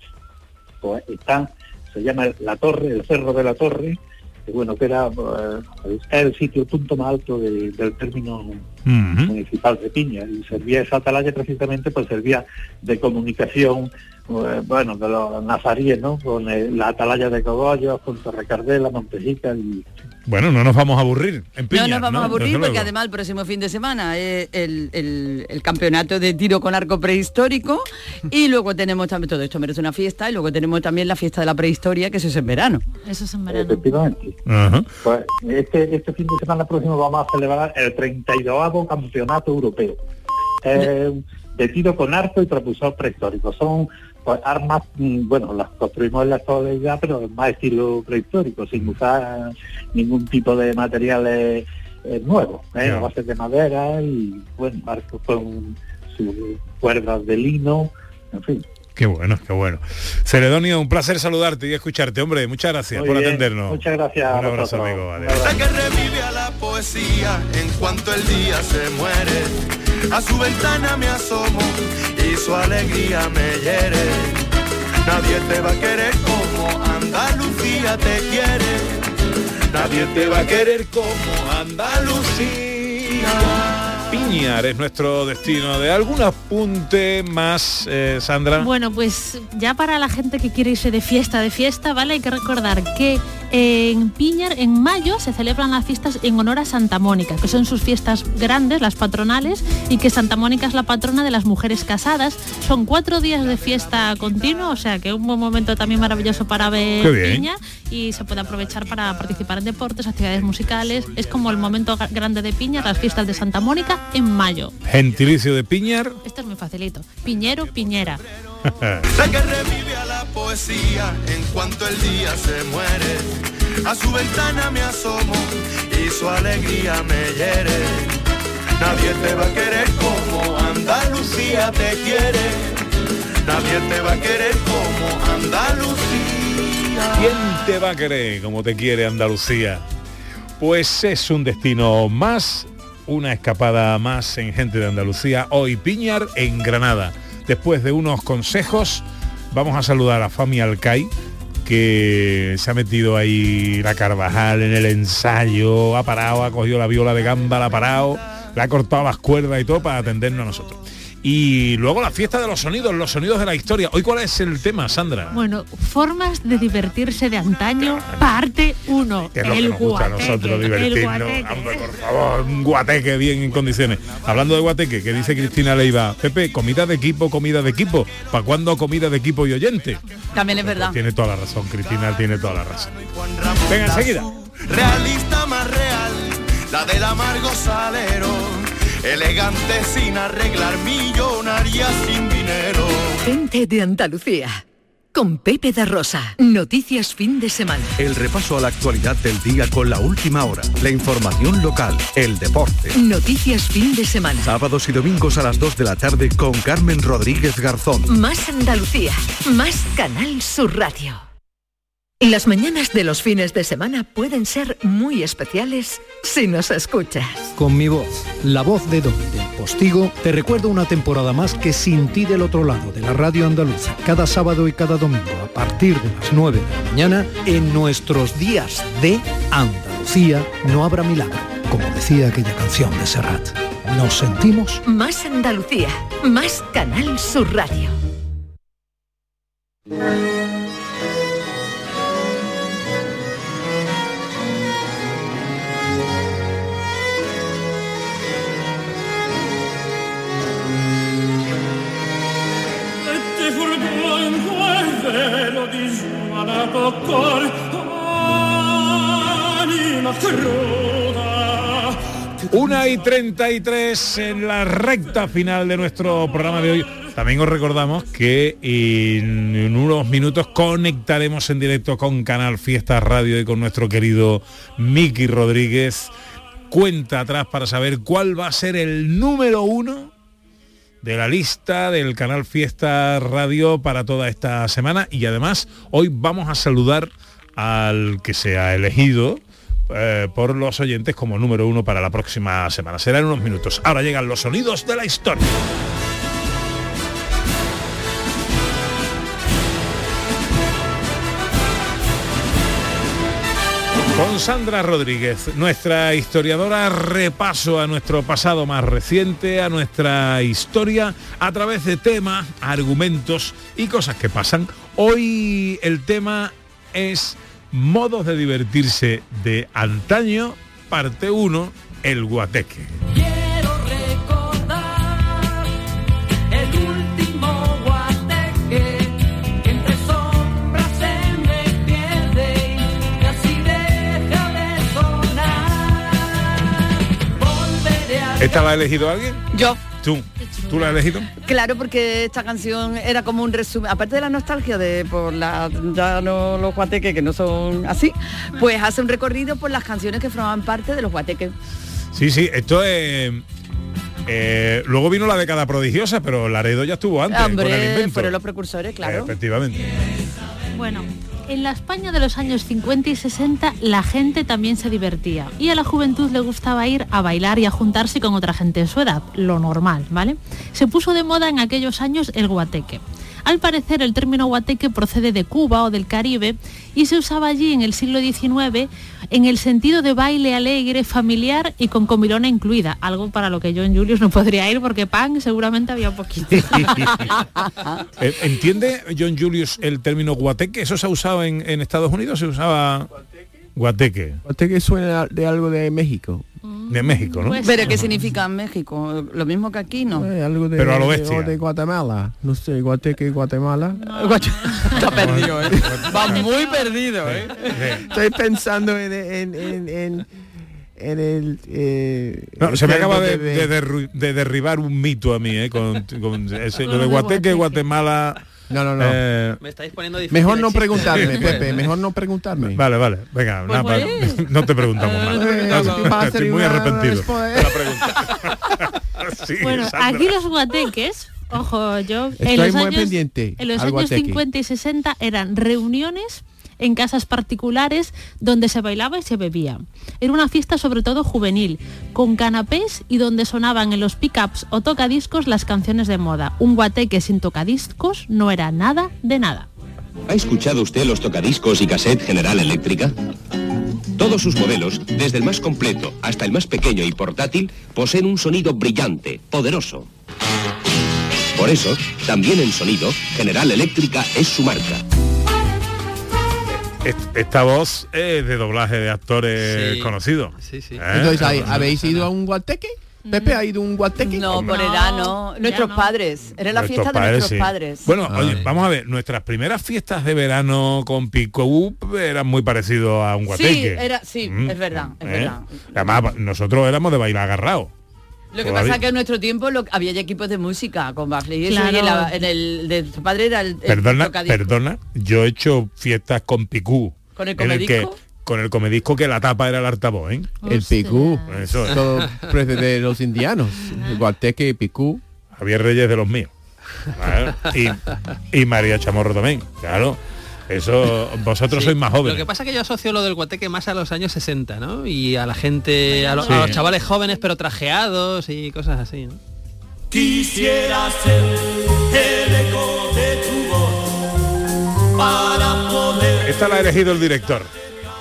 Speaker 14: pues está se llama La Torre, el Cerro de la Torre, que bueno, que era eh, es el sitio punto más alto de- del término municipal de Piña y servía esa atalaya precisamente pues servía de comunicación eh, bueno de los nazaríes no con eh, la atalaya de Cogollos con Torrecardela Montejica y
Speaker 1: Bueno, no nos vamos a aburrir en
Speaker 3: no nos vamos a aburrir porque además el próximo fin de semana es el, el- el campeonato de tiro con arco prehistórico y luego tenemos también, todo esto merece una fiesta y luego tenemos también la fiesta de la prehistoria que eso es en verano.
Speaker 6: Eso es en verano.
Speaker 14: efectivamente
Speaker 1: Ajá.
Speaker 14: pues este este fin de semana próximo vamos a celebrar el 32 campeonato europeo Eh, de tiro con arco y propulsor prehistórico son pues, armas mm, bueno las construimos en la actualidad pero más estilo prehistórico sin usar ningún tipo de materiales eh, nuevos ¿eh?
Speaker 1: Ya.
Speaker 14: a base de madera y bueno arcos con sus cuerdas de lino en fin
Speaker 1: Qué bueno, qué bueno. Celedonio, un placer saludarte y escucharte, hombre. Muchas gracias
Speaker 14: Muy
Speaker 1: por
Speaker 14: bien,
Speaker 1: atendernos.
Speaker 14: muchas gracias
Speaker 1: Un abrazo,
Speaker 14: vosotros.
Speaker 1: amigo. Adiós.
Speaker 2: Sé que revive a la poesía en cuanto el día se muere. A su ventana me asomo y su alegría me hiere. Nadie te va a querer como Andalucía te quiere. Nadie te va a querer como Andalucía.
Speaker 1: Piñar es nuestro destino. ¿De algún apunte más, eh, Sandra?
Speaker 6: Bueno, pues ya para la gente que quiere irse de fiesta, de fiesta, ¿vale? Hay que recordar que en Piñar, en mayo, se celebran las fiestas en honor a Santa Mónica, que son sus fiestas grandes, las patronales, y que Santa Mónica es la patrona de las mujeres casadas. Son cuatro días de fiesta continua, o sea que un buen momento también maravilloso para ver. Piña y se puede aprovechar para participar en deportes, actividades musicales. Es como el momento grande de Piñar, las fiestas de Santa Mónica en mayo.
Speaker 1: Gentilicio de Piñar.
Speaker 6: Esto es muy facilito. Piñero, Piñera.
Speaker 2: Sé que revive a la poesía en cuanto el día se muere. A su ventana me asomo y su alegría me hiere. Nadie te va a querer como Andalucía te quiere. Nadie te va a querer como Andalucía.
Speaker 1: ¿Quién te va a querer como te quiere Andalucía? Pues es un destino más, una escapada más en Gente de Andalucía. Hoy Piñar en Granada. Después de unos consejos, vamos a saludar a Fami Alcay, que se ha metido ahí la Carvajal en el ensayo, ha parado, ha cogido la viola de gamba, la ha parado, le ha cortado las cuerdas y todo para atendernos a nosotros. Y luego la fiesta de los sonidos, los sonidos de la historia. Hoy cuál es el tema, Sandra?
Speaker 6: Bueno, formas de divertirse de antaño, parte 1.
Speaker 1: que es lo que nos gusta a nosotros, divertirnos. Hombre, por favor, un guateque bien en condiciones. Hablando de guateque, que dice Cristina Leiva, Pepe, comida de equipo, comida de equipo. ¿Para cuándo comida de equipo y oyente?
Speaker 3: También es verdad.
Speaker 1: Tiene toda la razón, Cristina tiene toda la razón. Venga, enseguida.
Speaker 2: Realista más real, la del amargo salero. Elegante sin arreglar, millonaria sin dinero.
Speaker 9: Gente de Andalucía. Con Pepe da Rosa. Noticias fin de semana.
Speaker 11: El repaso a la actualidad del día con la última hora, la información local, el deporte.
Speaker 9: Noticias fin de semana.
Speaker 11: Sábados y domingos a las 2 de la tarde con Carmen Rodríguez Garzón.
Speaker 9: Más Andalucía. Más Canal Sur Radio. Las mañanas de los fines de semana pueden ser muy especiales si nos escuchas.
Speaker 15: Con mi voz, la voz de Don del Postigo, te recuerdo una temporada más que sin ti del otro lado de la radio andaluza, cada sábado y cada domingo a partir de las 9 de la mañana, en nuestros días de Andalucía no habrá milagro, como decía aquella canción de Serrat. Nos sentimos
Speaker 9: Más Andalucía. Más Canal Sur Radio.
Speaker 1: Una y 33 en la recta final de nuestro programa de hoy. También os recordamos que en, unos minutos conectaremos en directo con Canal Fiesta Radio y con nuestro querido Miki Rodríguez. Cuenta atrás para saber cuál va a ser el número uno de la lista del canal Fiesta Radio para toda esta semana y además hoy vamos a saludar al que se ha elegido eh, por los oyentes como número uno para la próxima semana. Será en unos minutos. Ahora llegan los sonidos de la historia. Sandra Rodríguez, nuestra historiadora, repaso a nuestro pasado más reciente, a nuestra historia, a través de temas, argumentos y cosas que pasan. Hoy el tema es modos de divertirse de antaño, parte 1, el guateque. ¿Esta la ha elegido alguien?
Speaker 3: Yo.
Speaker 1: ¿Tú? ¿Tú la has elegido?
Speaker 3: Claro, porque esta canción era como un resumen, aparte de la nostalgia de por la ya no los guateques que no son así, pues hace un recorrido por las canciones que formaban parte de los guateques.
Speaker 1: Sí, sí, esto es... eh, luego vino la década prodigiosa, pero Laredo ya estuvo antes con el
Speaker 3: Hombre,
Speaker 1: invento.
Speaker 3: fueron los precursores, claro.
Speaker 1: Efectivamente.
Speaker 6: Bueno, en la España de los años 50 y 60 la gente también se divertía y a la juventud le gustaba ir a bailar y a juntarse con otra gente de su edad, lo normal, ¿vale? Se puso de moda en aquellos años el guateque. Al parecer el término guateque procede de Cuba o del Caribe y se usaba allí en el siglo XIX en el sentido de baile alegre, familiar y con comilona incluida, algo para lo que John Julius no podría ir porque pan seguramente había poquito.
Speaker 1: Eh, ¿Entiende John Julius el término guateque? ¿Eso se ha usado en, en Estados Unidos? ¿Se usaba guateque?
Speaker 5: Guateque suena de algo de México.
Speaker 1: De México, ¿no?
Speaker 3: Pero ¿qué significa en México? Lo mismo que aquí, ¿no?
Speaker 5: Eh, algo de,
Speaker 1: Pero a lo
Speaker 5: de-
Speaker 1: bestia.
Speaker 5: de Guatemala. No sé, Guateque, Guatemala.
Speaker 3: Está perdido, ¿eh? Va muy perdido, ¿eh?
Speaker 5: Estoy pensando en, en, en, en, en el... eh,
Speaker 1: No,
Speaker 5: el
Speaker 1: se me acaba de,
Speaker 5: de-
Speaker 1: de derru- de derribar un mito a mí, ¿eh? Con, con ese- lo de Guateque, Guatemala...
Speaker 5: No, no, no.
Speaker 1: eh,
Speaker 16: Me estáis poniendo difícil
Speaker 5: Mejor no preguntarme, Pepe, mejor no preguntarme.
Speaker 1: Vale, vale, venga,
Speaker 5: Pues
Speaker 1: nada,
Speaker 5: pues.
Speaker 1: no te preguntamos más.
Speaker 5: Eh,
Speaker 1: Estoy muy arrepentido.
Speaker 5: respuesta.
Speaker 1: de la pregunta. Sí,
Speaker 6: Bueno,
Speaker 1: Sandra.
Speaker 6: aquí los guateques, ojo, yo
Speaker 5: Estoy
Speaker 6: en los
Speaker 5: muy
Speaker 6: años,
Speaker 5: pendiente
Speaker 6: en los años
Speaker 5: guateque.
Speaker 6: 50 y 60 eran reuniones en casas particulares donde se bailaba y se bebía. Era una fiesta sobre todo juvenil, con canapés y donde sonaban en los pickups o tocadiscos las canciones de moda. Un guateque sin tocadiscos no era nada de nada.
Speaker 17: ¿Ha escuchado usted los tocadiscos y cassette General Eléctrica? Todos sus modelos, desde el más completo hasta el más pequeño y portátil, poseen un sonido brillante, poderoso. Por eso, también en sonido, General Eléctrica es su marca.
Speaker 1: Est- Esta voz es de doblaje de actores
Speaker 16: Sí.
Speaker 1: conocidos.
Speaker 16: Sí, sí.
Speaker 1: ¿Eh?
Speaker 5: Entonces, ¿hay- ¿habéis ido a un guateque? ¿Pepe ha ido a un guateque?
Speaker 3: No, por edad no. Nuestros padres. Era la
Speaker 1: Nuestros
Speaker 3: fiesta de nuestros
Speaker 1: sí.
Speaker 3: padres.
Speaker 1: Bueno,
Speaker 5: Ah,
Speaker 1: oye, vamos a ver, nuestras primeras fiestas de verano con Pico eran muy parecidos a un guateque.
Speaker 3: Sí, era, sí,
Speaker 1: Mm,
Speaker 3: es verdad, es
Speaker 1: ¿eh?
Speaker 3: verdad.
Speaker 1: Además, nosotros éramos de bailar agarrado.
Speaker 3: Lo que
Speaker 1: Todavía.
Speaker 3: pasa es que en nuestro tiempo lo- había ya equipos de música con baffle y eso,
Speaker 6: Claro.
Speaker 3: y en, la- en el de tu padre era el, el
Speaker 1: Perdona, perdona, yo he hecho fiestas con Picú.
Speaker 3: ¿Con el
Speaker 1: en el que
Speaker 3: comedisco?
Speaker 1: Con el comedisco que la tapa era el altavoz, ¿eh?
Speaker 5: El picú.
Speaker 1: Eso es.
Speaker 5: Todo de los indianos. El guateque, picú.
Speaker 1: Javier Reyes de los míos. ¿vale? Y, y María Chamorro también, claro. Eso, vosotros
Speaker 16: Sí.
Speaker 1: sois más
Speaker 16: Lo
Speaker 1: jóvenes.
Speaker 16: que pasa es que yo asocio lo del guateque más a los años 60, ¿no? Y a la gente, a, lo-
Speaker 1: Sí.
Speaker 16: a los chavales jóvenes pero trajeados y cosas así, ¿no?
Speaker 12: Quisiera ser el eco de tu voz para poder
Speaker 1: Esta la ha elegido el director.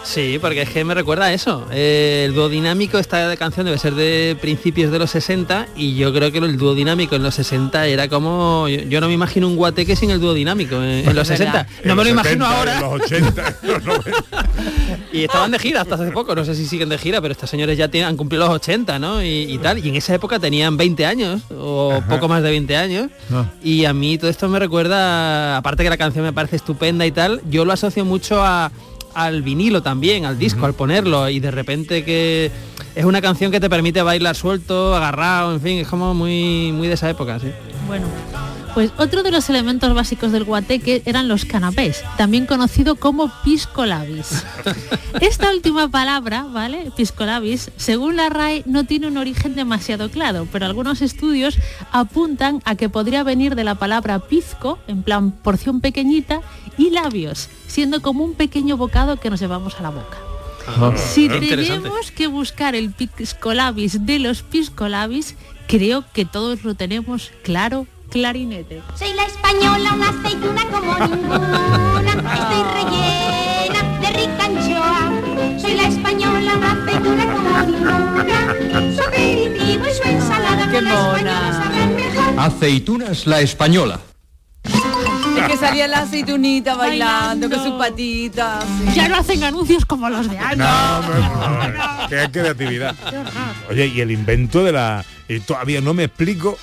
Speaker 16: Sí, porque es que me recuerda a eso. Eh, el dúo dinámico, esta canción debe ser de principios de los 60 y yo creo que el dúo dinámico en los 60 era como... Yo, yo no me imagino un guateque sin el dúo dinámico en, en los 60. No me lo imagino
Speaker 1: 70,
Speaker 16: ahora.
Speaker 1: En los 80, en los 90.
Speaker 16: Y estaban de gira hasta hace poco, no sé si siguen de gira, pero estos señores ya tienen, han cumplido los 80, ¿no? Y, y tal. Y en esa época tenían 20 años, o
Speaker 5: Ajá.
Speaker 16: poco más de 20 años.
Speaker 5: Ah.
Speaker 16: Y a mí todo esto me recuerda, aparte que la canción me parece estupenda y tal, yo lo asocio mucho a, al vinilo también, al disco, al ponerlo. Y de repente que es una canción que te permite bailar suelto, agarrado, en fin, es como muy, muy de esa época, sí.
Speaker 6: Bueno, pues otro de los elementos básicos del guateque eran los canapés, también conocido como pisco labis. Esta última palabra, ¿vale? Pisco labis, según la RAE no tiene un origen demasiado claro, pero algunos estudios apuntan a que podría venir de la palabra pizco, en plan porción pequeñita, y labios, siendo como un pequeño bocado que nos llevamos a la boca.
Speaker 5: Ah,
Speaker 6: Si tenemos que buscar el piscolabis de los piscolabis, creo que todos lo tenemos claro, clarinete.
Speaker 18: Soy la española, una aceituna como ninguna. Estoy rellena de rica anchoa. Soy la española. una aceituna como ninguna. Su aperitivo y su ensalada
Speaker 3: Qué
Speaker 18: con la española
Speaker 3: mona.
Speaker 18: saben mejor.
Speaker 19: Aceitunas la española.
Speaker 3: Es que salía la aceitunita bailando, con sus patitas. sí.
Speaker 6: Ya no hacen anuncios como los de antes.
Speaker 1: No, no, no, qué creatividad. Oye, y el invento de la... y todavía no me explico.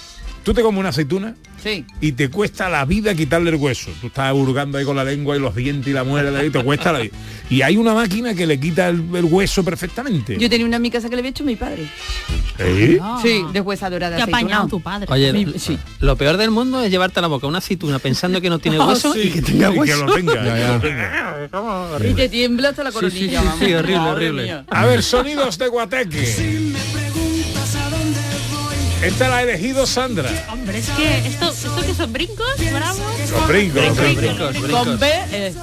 Speaker 1: Tú te comes una aceituna
Speaker 3: Sí.
Speaker 1: y te cuesta la vida quitarle el hueso. Tú estás hurgando ahí con la lengua y los dientes y la muela y te cuesta la vida. Y hay una máquina que le quita el, el hueso perfectamente.
Speaker 3: Yo tenía una en mi casa que le había hecho mi padre.
Speaker 1: ¿Sí?
Speaker 3: Sí, deshuesadora de
Speaker 6: Qué
Speaker 3: aceituna.
Speaker 6: apañado tu padre.
Speaker 16: Oye,
Speaker 3: Mi-
Speaker 16: lo-
Speaker 3: sí.
Speaker 16: lo peor del mundo es llevarte a la boca una aceituna pensando que no tiene
Speaker 3: Ah,
Speaker 16: hueso
Speaker 3: sí.
Speaker 16: y que tenga
Speaker 1: Y que
Speaker 16: hueso.
Speaker 1: lo tenga,
Speaker 5: Ya,
Speaker 1: que
Speaker 5: ya.
Speaker 1: lo tenga.
Speaker 3: Y te tiembla hasta la
Speaker 16: Sí, sí,
Speaker 3: coronilla.
Speaker 16: sí, horrible, horrible.
Speaker 1: A ver, sonidos de Guateque. Esta la ha elegido Sandra.
Speaker 6: Hombre, es que esto, esto que son brincos, bravo.
Speaker 1: Los brincos, los brincos.
Speaker 16: brincos, brincos.
Speaker 3: Con B, eh,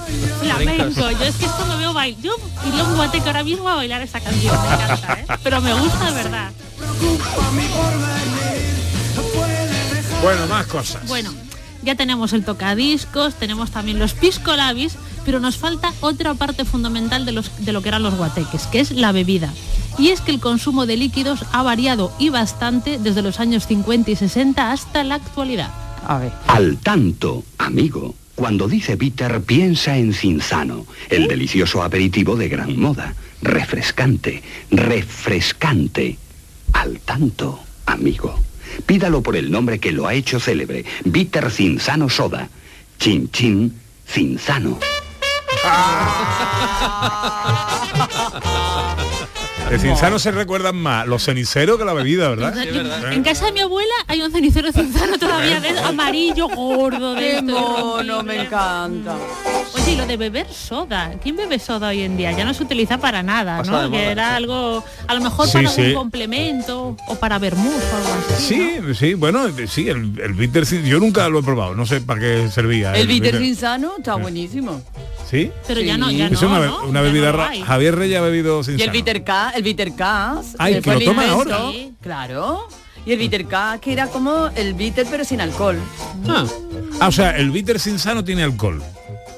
Speaker 6: Flamenco. Yo es que esto lo veo bailar. Yo iría a un guateque ahora mismo a bailar esta canción. Me encanta, ¿eh? Pero me gusta de verdad.
Speaker 1: Bueno, más cosas.
Speaker 6: Bueno, ya tenemos el tocadiscos, tenemos también los piscolabis, pero nos falta otra parte fundamental de, los, de lo que eran los guateques, que es la bebida. Y es que el consumo de líquidos ha variado y bastante desde los años 50 y 60 hasta la actualidad.
Speaker 3: a ver.
Speaker 17: Al tanto, amigo. Cuando dice bitter, piensa en Cinzano, el delicioso aperitivo de gran moda. Refrescante, refrescante. Al tanto, amigo. Pídalo por el nombre que lo ha hecho célebre. Bitter Cinzano Soda. Chin Chin Cinzano.
Speaker 1: De Cinzano se recuerdan más los ceniceros que la bebida, ¿verdad?
Speaker 6: En casa de mi abuela hay un cenicero cinzano todavía de amarillo gordo de
Speaker 3: Qué
Speaker 6: esto
Speaker 3: mono,
Speaker 6: rompido.
Speaker 3: me encanta.
Speaker 6: Oye, y lo de beber soda. ¿Quién bebe soda hoy en día? Ya no se utiliza para nada,
Speaker 16: Pasa
Speaker 6: ¿no? que era
Speaker 16: sí.
Speaker 6: algo, a lo mejor
Speaker 1: Sí,
Speaker 6: para
Speaker 1: sí.
Speaker 6: un complemento o para vermouth o algo así.
Speaker 1: Sí, sí, bueno, sí, el, el bitter sin- yo nunca lo he probado, no sé para qué servía.
Speaker 3: El bitter insano está buenísimo.
Speaker 1: ¿Sí?
Speaker 6: Pero ya no, ya
Speaker 1: Es
Speaker 6: no,
Speaker 1: una, bebida
Speaker 6: no.
Speaker 1: Javier Reyes ha bebido
Speaker 3: Y
Speaker 1: sin
Speaker 3: el bitter K, el bitter K.
Speaker 1: Ay, que lo toma ahora.
Speaker 3: Claro. Y el bitter K, que era como el bitter pero sin alcohol.
Speaker 16: Ah,
Speaker 1: Ah, o sea, el bitter sin sano tiene alcohol.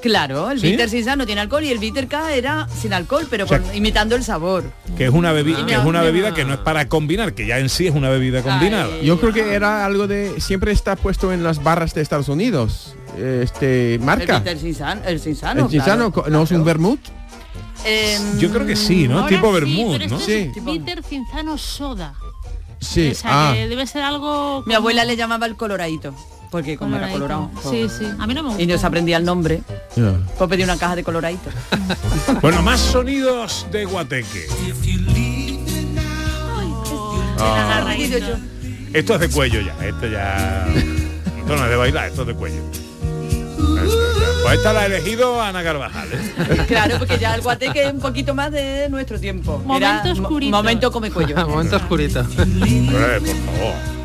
Speaker 3: Claro, el
Speaker 1: ¿Sí?
Speaker 3: bitter sin sano tiene alcohol y el bitter K era sin alcohol, pero
Speaker 1: O sea,
Speaker 3: con- imitando el sabor.
Speaker 1: Que es una bebida,
Speaker 3: Ah.
Speaker 1: que es una bebida que no es para combinar, que ya en sí es una bebida combinada.
Speaker 5: Yo creo que era algo de siempre está puesto en las barras de Estados Unidos. Este marca.
Speaker 3: El bitter sin el sin sano.
Speaker 5: El Gisano,
Speaker 3: claro.
Speaker 5: no es un vermouth.
Speaker 3: Em,
Speaker 1: Yo creo que sí, ¿no?
Speaker 6: Ahora
Speaker 1: tipo
Speaker 6: sí,
Speaker 1: vermouth,
Speaker 6: pero
Speaker 1: ¿no?
Speaker 6: es bitter cinzano soda.
Speaker 5: Sí.
Speaker 6: O sea,
Speaker 5: ah.
Speaker 6: que debe ser algo...
Speaker 3: Mi abuela le llamaba el coloradito, porque como era colorado.
Speaker 6: Sí, sí. A mí no me gusta.
Speaker 3: Y no se aprendía el nombre.
Speaker 5: Ya.
Speaker 3: Pues pedí una caja de coloradito.
Speaker 1: Bueno, más sonidos de Guateque.
Speaker 6: No.
Speaker 1: Esto es de cuello ya, esto ya. Esto no es de bailar, esto es de cuello. Pues esta la ha elegido Ana Carvajal. ¿eh?
Speaker 3: Claro, porque ya el guateque es un poquito más de nuestro tiempo.
Speaker 6: Momento
Speaker 3: Era
Speaker 6: oscurito.
Speaker 3: Momento come cuello.
Speaker 16: momento oscurito.
Speaker 1: Por favor.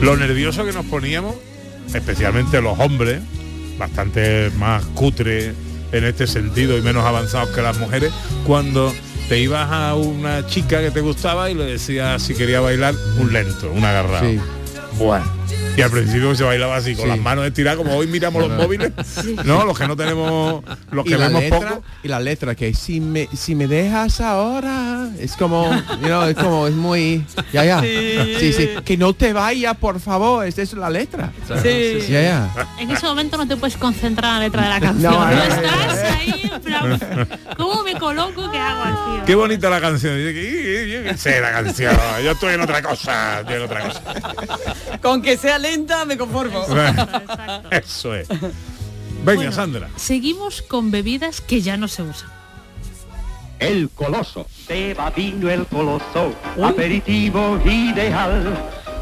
Speaker 1: Lo nervioso que nos poníamos, especialmente los hombres, bastante más cutre en este sentido y menos avanzados que las mujeres, cuando te ibas a una chica que te gustaba y le decías si quería bailar un lento, un agarrado.
Speaker 5: Sí.
Speaker 1: Bueno. Y al principio se bailaba así, con
Speaker 5: Sí.
Speaker 1: las manos estiradas, como hoy miramos los móviles. No, los que no tenemos, los
Speaker 5: y
Speaker 1: que
Speaker 5: la
Speaker 1: vemos
Speaker 5: letra,
Speaker 1: poco.
Speaker 5: y la letra que si me si me dejas ahora es como you know, es como es muy ya ya
Speaker 3: Sí.
Speaker 5: sí sí que no te vaya por favor esa es la letra
Speaker 3: Sí.
Speaker 5: ya ya
Speaker 6: En ese momento no te puedes concentrar en la letra de la canción.
Speaker 5: No,
Speaker 6: Tú
Speaker 5: no, no,
Speaker 6: estás ahí, en plan, ¿cómo me coloco? ¿Qué hago aquí?
Speaker 1: Qué bonita la canción. Dice que, "Y, y, yo qué sé la canción. Yo estoy en otra cosa. Estoy en otra cosa.
Speaker 3: Con que sea lenta me conformo.
Speaker 1: Eso es. Venga,
Speaker 6: Bueno,
Speaker 1: Sandra.
Speaker 6: Seguimos con bebidas que ya no se usan.
Speaker 19: El coloso.
Speaker 20: Beba vino el coloso, aperitivo ideal.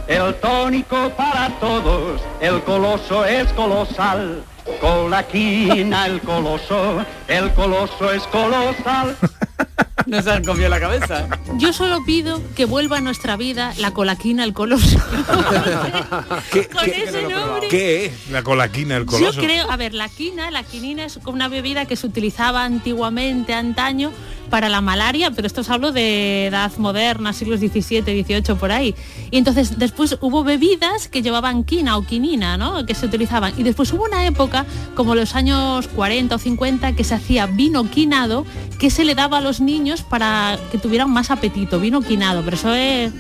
Speaker 20: El tónico para todos, el coloso es colosal. Colaquina el coloso, el coloso es colosal.
Speaker 3: No se han comido la cabeza.
Speaker 6: Yo solo pido que vuelva a nuestra vida la colaquina, el coloso.
Speaker 1: ¿Qué,
Speaker 6: Con ese nombre.
Speaker 1: qué es la colaquina, el coloso?
Speaker 6: Yo creo, a ver, la quina, la quinina es una bebida que se utilizaba antiguamente, antaño, para la malaria, pero esto os hablo de edad moderna, siglos XVII, XVIII, por ahí. Y entonces después hubo bebidas que llevaban quina o quinina, ¿no? Que se utilizaban. Y después hubo una época, como los años 40 o 50, que se hacía vino quinado que se le daba a los niños para que tuvieran más apetito, vino quinado, pero eso es...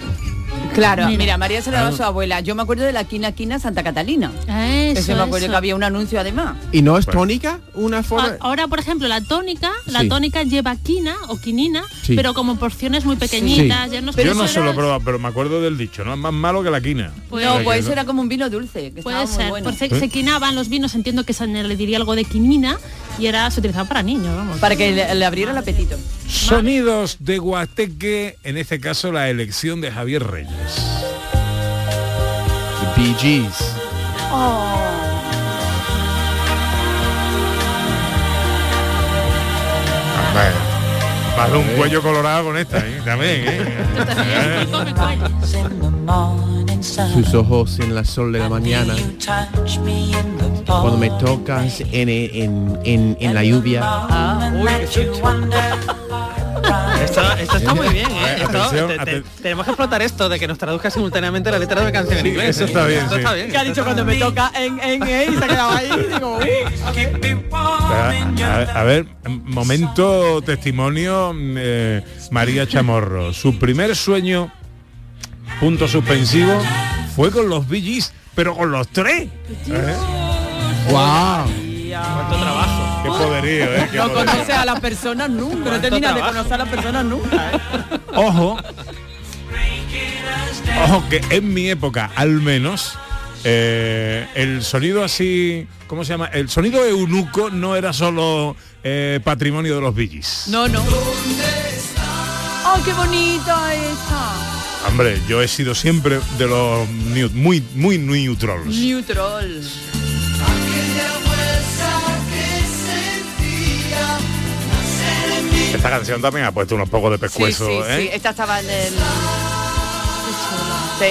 Speaker 3: Claro,
Speaker 6: Mira.
Speaker 3: mira, María se la daba a
Speaker 5: Claro.
Speaker 3: su abuela. Yo me acuerdo de la quina quina Santa Catalina.
Speaker 6: Eso,
Speaker 3: me acuerdo
Speaker 6: eso.
Speaker 3: que había un anuncio además.
Speaker 5: ¿Y no es tónica una forma?
Speaker 6: A- Ahora, por ejemplo, la tónica, la
Speaker 5: Sí.
Speaker 6: tónica lleva quina o quinina,
Speaker 1: Sí.
Speaker 6: pero como porciones muy pequeñitas. Ya no
Speaker 1: Yo no se lo he probado, pero me acuerdo del dicho, ¿no? Es más malo que la quina.
Speaker 6: Pues-
Speaker 3: no, pues eso era como un vino dulce, que
Speaker 6: Puede
Speaker 3: estaba muy
Speaker 6: ser,
Speaker 3: bueno.
Speaker 6: pues se, se quinaban los vinos, entiendo que se le diría algo de quinina y era se utilizaba para niños, vamos.
Speaker 3: Para que le, le abriera el apetito.
Speaker 1: Sonidos de Guateque, en este caso la elección de Javier Reyes.
Speaker 5: The Bee Gees.
Speaker 1: Más de un cuello colorado con esta, ¿eh? También, ¿eh?
Speaker 5: Sus ojos en la sol de la mañana. Cuando me tocas en, en, en, en la lluvia.
Speaker 16: Esto, esto está muy bien, ¿eh? Esto-
Speaker 1: Atención,
Speaker 16: te- te-
Speaker 1: aten-
Speaker 16: tenemos que explotar esto de que nos traduzca simultáneamente la letra de una canción en inglés.
Speaker 1: eso
Speaker 16: ¿eh?
Speaker 1: está bien,
Speaker 16: Esto
Speaker 1: sí.
Speaker 16: está bien.
Speaker 3: Que ha dicho cuando me toca en, en, en y se ha quedado ahí. Digo, uy.
Speaker 1: A, a ver, momento testimonio eh, María Chamorro. Su primer sueño, punto suspensivo, fue con los Gees, pero con los tres. ¿eh?
Speaker 5: ¡Wow!
Speaker 16: Cuánto trabajo.
Speaker 1: Qué poderío, ¿eh? Qué
Speaker 3: No
Speaker 1: poderío.
Speaker 3: conoce a las personas nunca, no termina de
Speaker 16: trabajo.
Speaker 3: conocer a las personas nunca. ¿eh?
Speaker 1: Ojo, ojo que en mi época, al menos, eh, el sonido así, ¿cómo se llama? El sonido eunuco no era solo eh, patrimonio de los Gees.
Speaker 3: No, no. ¡Oh, qué bonita esta!
Speaker 1: Hombre, yo he sido siempre de los new- muy, muy neutrals.
Speaker 3: Neutral.
Speaker 1: Esta canción también ha puesto unos pocos de pescuezo,
Speaker 3: sí,
Speaker 1: ¿eh?
Speaker 3: sí. Esta estaba en el... Sí.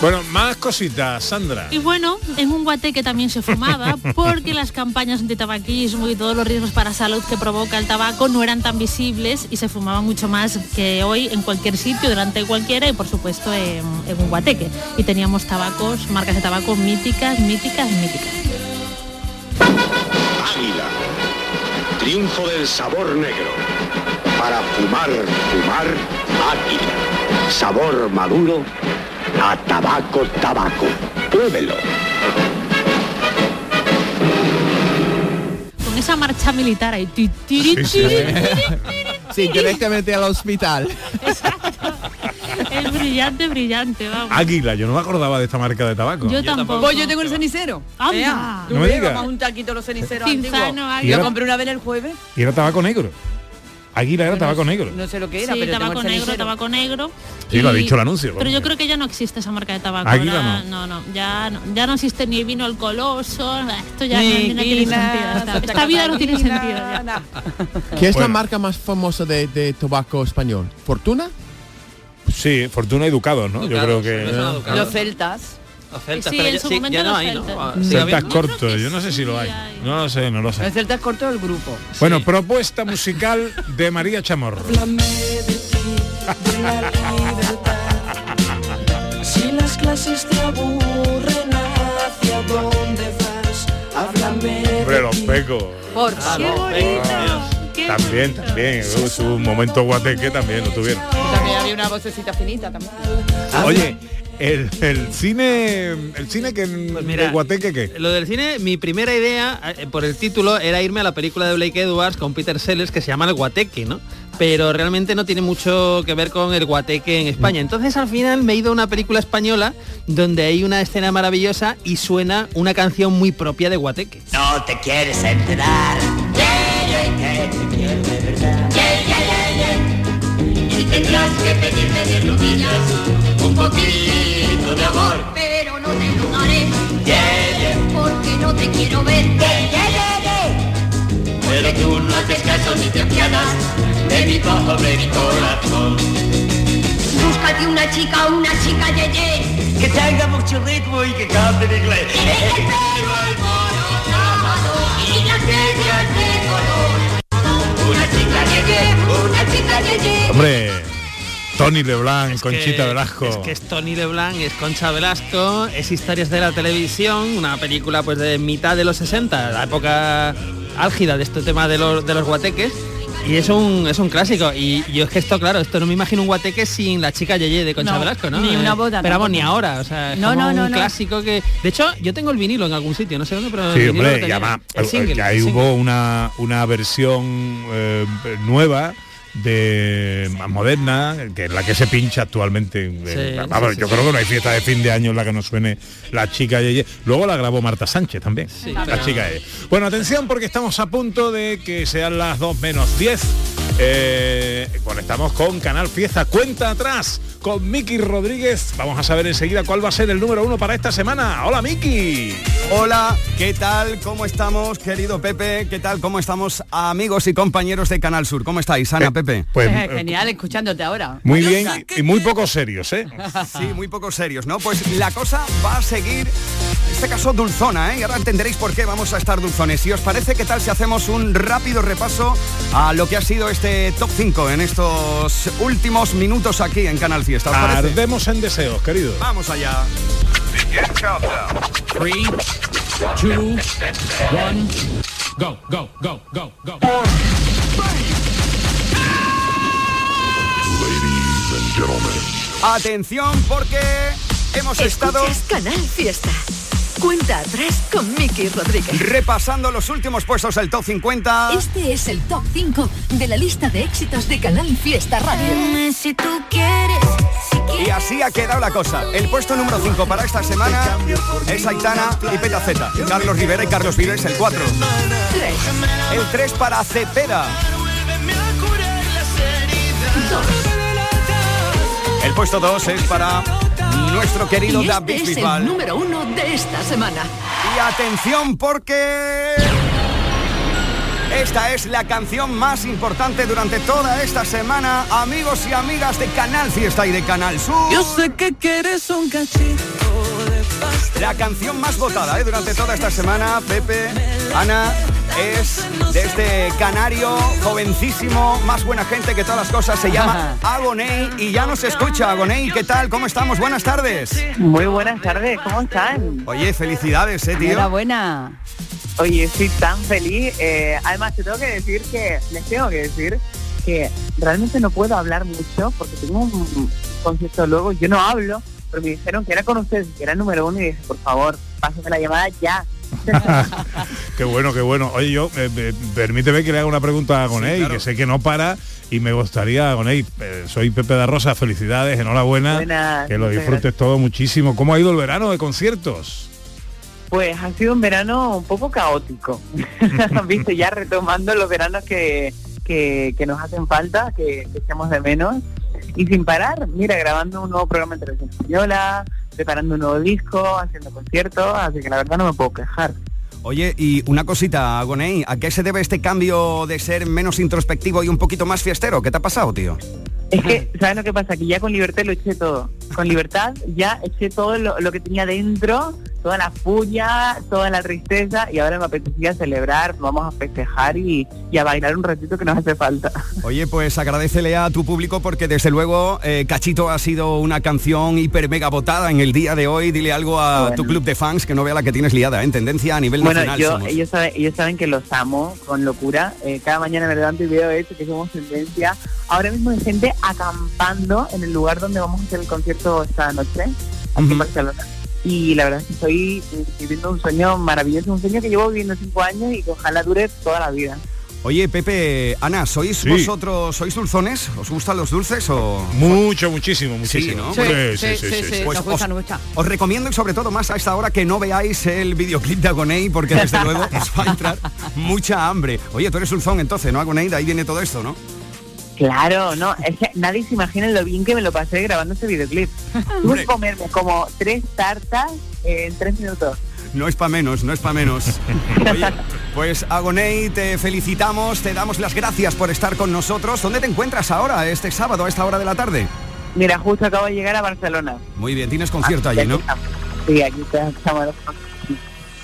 Speaker 1: Bueno, más cositas, Sandra.
Speaker 6: Y bueno, en un guateque también se fumaba porque las campañas antitabaquismo y todos los riesgos para salud que provoca el tabaco no eran tan visibles y se fumaba mucho más que hoy en cualquier sitio, delante de cualquiera y por supuesto en, en un guateque. Y teníamos tabacos, marcas de tabaco míticas, míticas, míticas.
Speaker 17: Águila. Triunfo del sabor negro. Para fumar, fumar, águila. Sabor maduro a tabaco, tabaco. Pruébelo.
Speaker 6: Con esa marcha militar ahí. ti, tiri,
Speaker 5: Sí, sí.
Speaker 6: tiri, tiri,
Speaker 5: Sí, directamente al hospital.
Speaker 6: Es brillante, brillante, vamos.
Speaker 1: Águila, yo no me acordaba de esta marca de tabaco.
Speaker 6: Yo tampoco.
Speaker 3: Pues yo tengo el cenicero.
Speaker 6: Anda.
Speaker 3: Tú
Speaker 1: No me digas.
Speaker 3: un taquito los ceniceros antiguos. Yo
Speaker 1: Y
Speaker 3: compré una vez el jueves.
Speaker 1: Y era tabaco negro. Águila era tabaco negro.
Speaker 3: No sé lo que era,
Speaker 6: Sí,
Speaker 3: pero
Speaker 6: tabaco
Speaker 3: el
Speaker 6: negro,
Speaker 3: cenicero.
Speaker 6: tabaco negro.
Speaker 1: Sí, lo ha
Speaker 6: Y-
Speaker 1: dicho el anuncio,
Speaker 6: Pero yo creo que ya no existe esa marca de tabaco.
Speaker 1: Águila
Speaker 6: ahora no, no, ya no, ya no existe ni vino el coloso, esto ya no,
Speaker 3: Ni
Speaker 6: no tiene sentido. Esta, vida no tiene sentido ya.
Speaker 5: ¿Qué es la marca más famosa de, de tabaco español? ¿Fortuna?
Speaker 1: Sí, Fortuna Educados, ¿no? yo creo que...
Speaker 3: Los celtas.
Speaker 16: Los celtas,
Speaker 6: Sí,
Speaker 16: pero
Speaker 6: en su
Speaker 16: sí,
Speaker 6: momento
Speaker 16: ya no
Speaker 6: los
Speaker 16: hay, ¿no?
Speaker 6: celtas.
Speaker 16: Ah,
Speaker 1: Celtas cortos, yo no sé si lo hay. No lo sé, no lo sé.
Speaker 3: El celtas corto del grupo.
Speaker 1: Bueno, propuesta musical de María Chamorro.
Speaker 12: Si las clases te aburren, ¿hacia dónde vas? Háblame
Speaker 1: Hombre, los pecos.
Speaker 3: Por
Speaker 6: Qué bonito.
Speaker 1: También, también. Su momento guateque también lo tuvieron.
Speaker 3: También había una vocecita finita también.
Speaker 1: Oye, el, el cine, el cine que
Speaker 16: Pues mira,
Speaker 1: de guateque qué?
Speaker 16: Lo del cine, mi primera idea, eh, por el título, era irme a la película de Blake Edwards con Peter Sellers que se llama El Guateque, ¿no? Pero realmente no tiene mucho que ver con el guateque en España. Entonces al final me he ido a una película española donde hay una escena maravillosa y suena una canción muy propia de guateque.
Speaker 12: No te quieres enterar. Tendrás que pedirme de rodillas un poquito de amor.
Speaker 18: Pero no te lo daré, porque no te quiero ver.
Speaker 12: Pero tú no haces caso ni te apiadas de mi pobre mi corazón.
Speaker 18: Búscate una chica, una chica yeye.
Speaker 12: Que tenga mucho ritmo y que cante en inglés. Hombre,
Speaker 1: Tony Leblanc, es Conchita
Speaker 16: que,
Speaker 1: Velasco.
Speaker 16: Es que es Tony Leblanc, es Concha Velasco, es Historias de la Televisión, una película pues de mitad de los 60, la época álgida de este tema de los, de los guateques y es un, es un clásico. Y yo es que esto, claro, esto no me imagino un guateque sin la chica Yeye de Concha
Speaker 3: No,
Speaker 16: Velasco, ¿no?
Speaker 3: ni una boda
Speaker 16: Pero vamos, ni ahora. O sea, es
Speaker 3: No,
Speaker 16: como
Speaker 3: no, no,
Speaker 16: un
Speaker 3: no.
Speaker 16: clásico que. De hecho, yo tengo el vinilo en algún sitio, no sé dónde, pero. el
Speaker 1: Sí, hombre,
Speaker 16: tenía. El single,
Speaker 1: ahí hubo una, una versión eh, nueva de más moderna, que es la que se pincha actualmente. Eh,
Speaker 16: Sí,
Speaker 1: vamos,
Speaker 16: sí,
Speaker 1: yo
Speaker 16: sí,
Speaker 1: creo que no hay fiesta de fin de año en la que no suene la chica Yeye. Luego la grabó Marta Sánchez también. la chica Yeye. Bueno, atención porque estamos a punto de que sean las 2 menos 10. Eh, conectamos con Canal Fiesta. Cuenta atrás con Miki Rodríguez. Vamos a saber enseguida cuál va a ser el número uno para esta semana. Hola Miki.
Speaker 21: Hola, ¿qué tal? ¿Cómo estamos, querido Pepe? ¿Qué tal? ¿Cómo estamos, amigos y compañeros de Canal Sur? ¿Cómo estáis, Ana, Pepe?
Speaker 1: Pues
Speaker 3: Genial, escuchándote ahora.
Speaker 1: muy bien y muy poco serios, ¿eh?
Speaker 21: Sí, muy poco serios, ¿no? Pues la cosa va a seguir, en este caso, dulzona, ¿eh? Y ahora entenderéis por qué vamos a estar dulzones. Si os parece, ¿qué tal si hacemos un rápido repaso a lo que ha sido este top 5 en estos últimos minutos aquí en Canal Fiesta? ¿Os parece?
Speaker 1: Ardemos en deseos, querido.
Speaker 21: Vamos allá.
Speaker 4: Three, two, one, go, go, go, go, go.
Speaker 21: Atención porque hemos estado
Speaker 9: Escuchas Canal Fiesta. Cuenta atrás con Miki Rodríguez.
Speaker 21: repasando los últimos puestos del top 50.
Speaker 9: Este es el top 5 de la lista de éxitos de Canal Fiesta Radio.
Speaker 18: Si tú quieres,
Speaker 21: Y así ha quedado la cosa. El puesto número 5 para esta semana es Aitana y Petaceta. Carlos Rivera y Carlos Vives, el 4. El 3 para Cepeda. El puesto 2 es para nuestro querido
Speaker 9: Y
Speaker 21: David
Speaker 9: este es
Speaker 21: Bisbal.
Speaker 9: el número uno de esta semana.
Speaker 21: Y atención porque... Esta es la canción más importante durante toda esta semana, amigos y amigas de Canal Fiesta y de Canal Sur.
Speaker 12: Yo sé que quieres un cachito.
Speaker 21: La canción más votada ¿eh? durante toda esta semana, Pepe, Ana, es de este canario jovencísimo, más buena gente que todas las cosas, se llama Agoney y ya nos escucha. Agoney, ¿qué tal? ¿Cómo estamos? Buenas tardes.
Speaker 22: Muy buenas tardes, ¿cómo están?
Speaker 21: Oye, felicidades, eh, tío.
Speaker 3: Enhorabuena.
Speaker 22: Oye, estoy tan feliz. eh, además, te tengo que decir que, les tengo que decir que realmente no puedo hablar mucho porque tengo un concierto luego, yo no hablo, pero me dijeron que era con ustedes, que era el número uno y dije, por favor, pásame la llamada ya.
Speaker 1: Qué bueno, qué bueno. Oye, yo, eh, eh, permíteme que le haga una pregunta a Gonei, que sé que no para y me gustaría, Gonei, eh, soy Pepe da Rosa, felicidades, enhorabuena,
Speaker 22: Buenas,
Speaker 1: que lo disfrutes todo muchísimo. ¿Cómo ha ido el verano de conciertos?
Speaker 22: Pues ha sido un verano un poco caótico. Viste, ya retomando los veranos que, que, que nos hacen falta, que, que echamos de menos. Y sin parar, mira, grabando un nuevo programa en televisión española, preparando un nuevo disco, haciendo conciertos, así que la verdad no me puedo quejar.
Speaker 21: Oye, y una cosita, Agoney, ¿a qué se debe este cambio de ser menos introspectivo y un poquito más fiestero? ¿Qué te ha pasado, tío?
Speaker 22: Es que, ¿sabes lo que pasa? Que ya con libertad lo eché todo. Con libertad ya eché todo lo, lo que tenía dentro, toda la furia, toda la tristeza, y ahora me apetecía celebrar, vamos a festejar y, y a bailar un ratito que nos hace falta.
Speaker 21: Oye, pues agradecele a tu público porque desde luego eh, Cachito ha sido una canción hiper mega votada en el día de hoy. Dile algo a
Speaker 22: Bueno.
Speaker 21: tu club de fans que no vea la que tienes liada, ¿eh? en tendencia a nivel
Speaker 22: Bueno,
Speaker 21: nacional.
Speaker 22: yo,
Speaker 21: somos.
Speaker 22: ellos, saben, ellos saben que los amo con locura. Eh, cada mañana me levanto y veo esto, que somos tendencia. Ahora mismo hay gente acampando en el lugar donde vamos a hacer el concierto esta noche, aquí en Barcelona. Y la verdad es que estoy viviendo un sueño maravilloso, un sueño que llevo viviendo cinco años y que ojalá dure toda la vida.
Speaker 21: Oye, Pepe, Ana, ¿sois
Speaker 1: Sí.
Speaker 21: vosotros, sois dulzones? ¿Os gustan los dulces o...?
Speaker 1: Mucho, muchísimo, muchísimo.
Speaker 21: Sí, ¿no?
Speaker 1: Sí, sí, sí, sí, sí.
Speaker 21: Pues
Speaker 3: nos gusta,
Speaker 21: os,
Speaker 3: nos gusta.
Speaker 21: os recomiendo y sobre todo más a esta hora que no veáis el videoclip de Agoney porque desde luego os va a entrar mucha hambre. Oye, tú eres dulzón entonces, ¿no, Agoney? De ahí viene todo esto, ¿no?
Speaker 22: Claro, no, es que nadie se imagina lo bien que me lo pasé grabando este videoclip. Tuve que comerme como tres tartas en tres minutos.
Speaker 21: No es para menos, no es para menos. Oye, pues Agoney, te felicitamos, te damos las gracias por estar con nosotros. ¿Dónde te encuentras ahora, este sábado, a esta hora de la tarde?
Speaker 22: Mira, justo acabo de llegar a Barcelona.
Speaker 21: Muy bien, tienes concierto allí, ¿no?
Speaker 22: Sí, aquí estamos.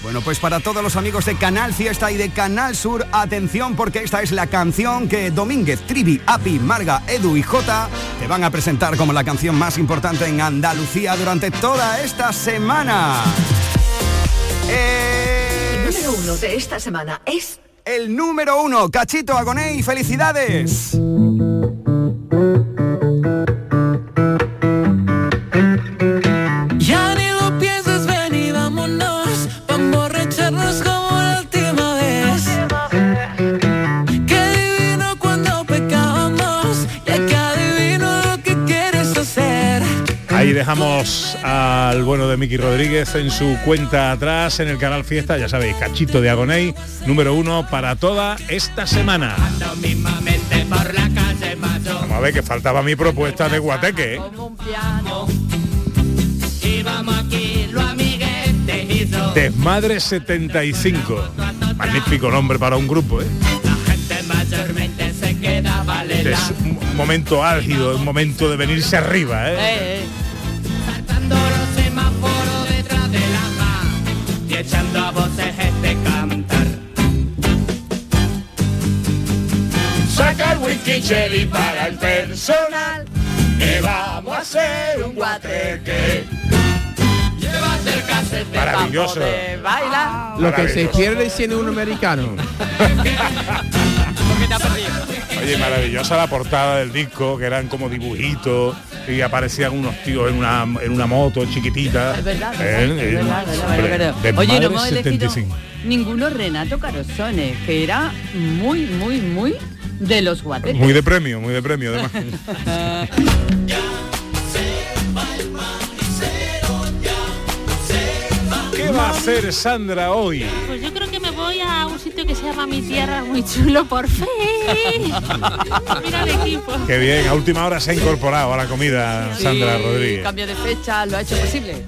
Speaker 21: Bueno, pues para todos los amigos de Canal Fiesta y de Canal Sur, atención porque esta es la canción que Domínguez, Trivi, Api, Marga, Edu y Jota te van a presentar como la canción más importante en Andalucía durante toda esta semana.
Speaker 9: El número uno de esta semana es...
Speaker 21: El número uno, Cachito Agoné, felicidades.
Speaker 1: Dejamos al bueno de Miki Rodríguez en su cuenta atrás en el canal Fiesta, ya sabéis, cachito de Agoney, número uno para toda esta semana. Vamos a ver que faltaba mi propuesta de Guateque. ¿eh? Desmadre 75. Magnífico nombre para un grupo, ¿eh? Este es un momento álgido, un momento de venirse arriba, ¿eh?
Speaker 4: Cherry para el personal. Que vamos a hacer un guateque.
Speaker 23: Llévate el casete
Speaker 1: Maravilloso.
Speaker 3: Baila.
Speaker 5: Lo que se pierde siendo un americano.
Speaker 1: Oye, maravillosa la portada del disco, que eran como dibujitos y aparecían unos tíos en una, en una moto chiquitita.
Speaker 3: Es verdad, Oye, no hemos elegido
Speaker 1: 75.
Speaker 3: ninguno Renato Carosone, que era muy, muy, muy de los guateques.
Speaker 1: Muy de premio, muy de premio además. ¿Qué va a hacer Sandra hoy?
Speaker 6: Pues yo creo que me voy a un sitio que se llama Mi Tierra, muy chulo, por fe. Mira el equipo.
Speaker 1: Qué bien, a última hora se ha incorporado a la comida Sandra Rodríguez.
Speaker 3: Cambio de fecha, lo ha hecho posible.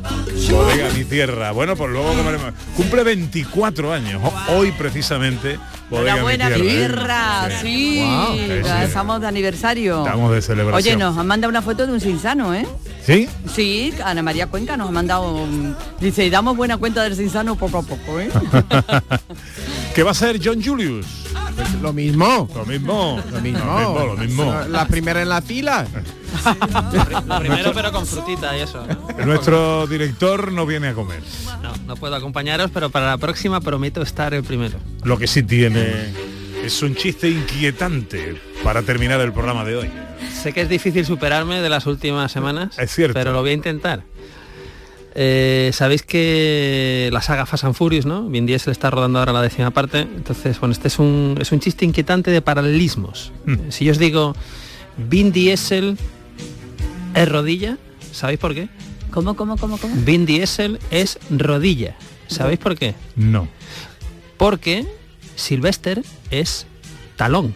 Speaker 1: Bodega Mi Tierra. Bueno, pues luego comeremos. Cumple 24 años. ho- Hoy precisamente. Bodega
Speaker 3: Enhorabuena,
Speaker 1: Tierra.
Speaker 3: mi
Speaker 1: ¿eh?
Speaker 3: sí.
Speaker 1: Wow. Sí, sí.
Speaker 3: Estamos de aniversario.
Speaker 1: Estamos de celebración.
Speaker 3: Oye, nos han mandado una foto de un sinsano, ¿eh?
Speaker 1: ¿Sí?
Speaker 3: Sí, Ana María Cuenca nos ha mandado, un- dice, damos buena cuenta del sinsano poco a poco, ¿eh?
Speaker 1: ¿Qué va a ser John Julius?
Speaker 5: Lo mismo.
Speaker 1: Lo mismo.
Speaker 5: Lo mismo.
Speaker 1: Lo mismo, lo mismo.
Speaker 5: La primera en la fila.
Speaker 16: Lo primero pero con frutita y eso.
Speaker 1: Nuestro director no viene a comer.
Speaker 16: No, no puedo acompañaros, pero para la próxima prometo estar el primero.
Speaker 1: Lo que sí tiene es un chiste inquietante para terminar el programa de hoy.
Speaker 16: Sé que es difícil superarme de las últimas semanas.
Speaker 1: Es cierto.
Speaker 16: Pero lo voy a intentar. Eh, Sabéis que la saga Fast and Furious, ¿no? Vin Diesel está rodando ahora la décima parte. Entonces, bueno, este es un, es un chiste inquietante de paralelismos. Si yo os digo Vin Diesel es rodilla, ¿sabéis por qué?
Speaker 3: ¿Cómo, cómo, cómo, cómo?
Speaker 16: Vin Diesel es rodilla. ¿Sabéis por qué?
Speaker 1: No.
Speaker 16: Porque Sylvester es talón.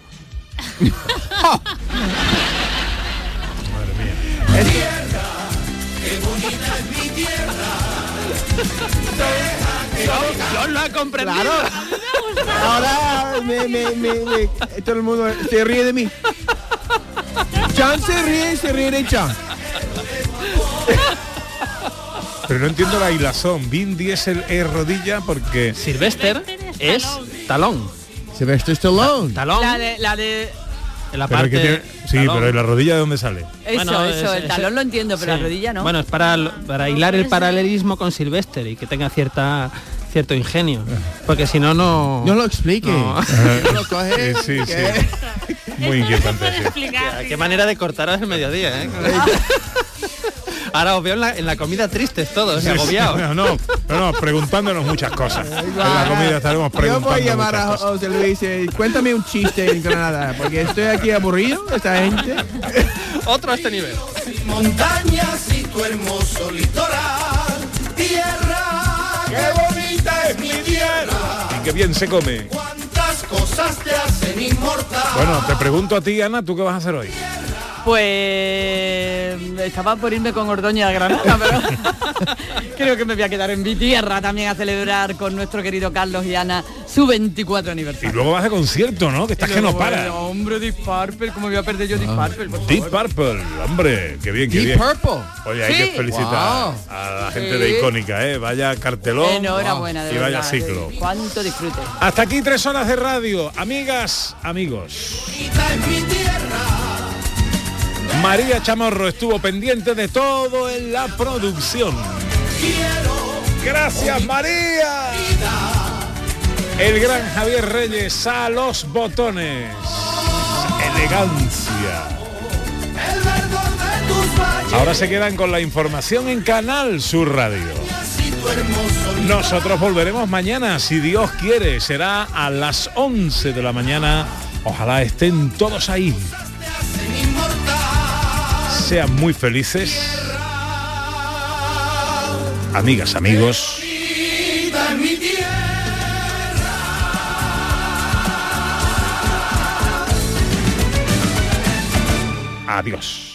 Speaker 23: Yo lo he comprendido.
Speaker 5: Claro. Ahora me, me, me, me- todo el mundo se ríe de mí. Chan se ríe y se ríe de Chan.
Speaker 1: Pero no entiendo la hilazón. Vin Diesel es rodilla porque...
Speaker 16: Sylvester es talón.
Speaker 5: Sylvester Stallone.
Speaker 16: Talón.
Speaker 3: La de, la de
Speaker 16: En la
Speaker 1: Pero
Speaker 16: parte
Speaker 1: que tiene- Sí,
Speaker 16: talón.
Speaker 1: pero ¿y la rodilla de dónde sale?
Speaker 3: eso,
Speaker 16: Bueno,
Speaker 3: eso,
Speaker 16: es-
Speaker 3: el talón
Speaker 16: es-
Speaker 3: lo entiendo, pero
Speaker 16: sí.
Speaker 3: la rodilla no.
Speaker 16: Bueno, es para, para hilar el paralelismo con Sylvester y que tenga cierta cierto ingenio. Porque si no, no...
Speaker 5: No lo explique.
Speaker 16: No.
Speaker 5: No lo coge.
Speaker 1: Sí, sí,
Speaker 5: que-
Speaker 1: sí. Muy inquietante. sí.
Speaker 16: Qué- Qué manera de cortar al mediodía, ¿eh? Ahora os veo en la, en la comida tristes todos,
Speaker 1: Sí,
Speaker 16: agobiados.
Speaker 1: No, no, no, no, preguntándonos muchas cosas. En la comida estaremos
Speaker 5: Yo
Speaker 1: preguntando
Speaker 5: voy a llamar a. José Luis y cuéntame un chiste en Granada, porque estoy aquí aburrido, esta gente.
Speaker 16: Otro a este nivel.
Speaker 2: Montañas y tu hermoso litoral, tierra, qué bonita es mi tierra,
Speaker 1: Y qué bien se come.
Speaker 2: cuántas cosas te hacen inmortal.
Speaker 1: Bueno, te pregunto a ti, Ana, ¿tú qué vas a hacer hoy?
Speaker 3: Pues estaba por irme con Ordoña a Granada, pero creo que me voy a quedar en mi tierra también a celebrar con nuestro querido Carlos y Ana su 24
Speaker 1: Y
Speaker 3: aniversario.
Speaker 1: luego vas de concierto, ¿no? Que estás que no para.
Speaker 3: bueno, Hombre, Deep Purple, ¿cómo voy a perder yo Deep Purple? por
Speaker 1: Deep Purple, hombre, qué bien, qué
Speaker 5: Deep
Speaker 1: bien.
Speaker 5: Purple.
Speaker 1: Oye, hay
Speaker 3: Sí.
Speaker 1: que felicitar
Speaker 5: Wow.
Speaker 1: a la gente
Speaker 3: Sí.
Speaker 1: de Icónica, ¿eh? Vaya cartelón
Speaker 3: Enhorabuena, de
Speaker 1: y vaya
Speaker 3: verdad,
Speaker 1: ciclo.
Speaker 3: de Cuánto disfrute.
Speaker 1: Hasta aquí tres horas de radio. Amigas, amigos. María Chamorro estuvo pendiente de todo en la producción. Gracias, María. El gran Javier Reyes a los botones. Elegancia. Ahora se quedan con la información en Canal Sur Radio. Nosotros volveremos mañana, si Dios quiere. Será a las 11 de la mañana. Ojalá estén todos ahí. Sean muy felices. Amigas, amigos. Adiós.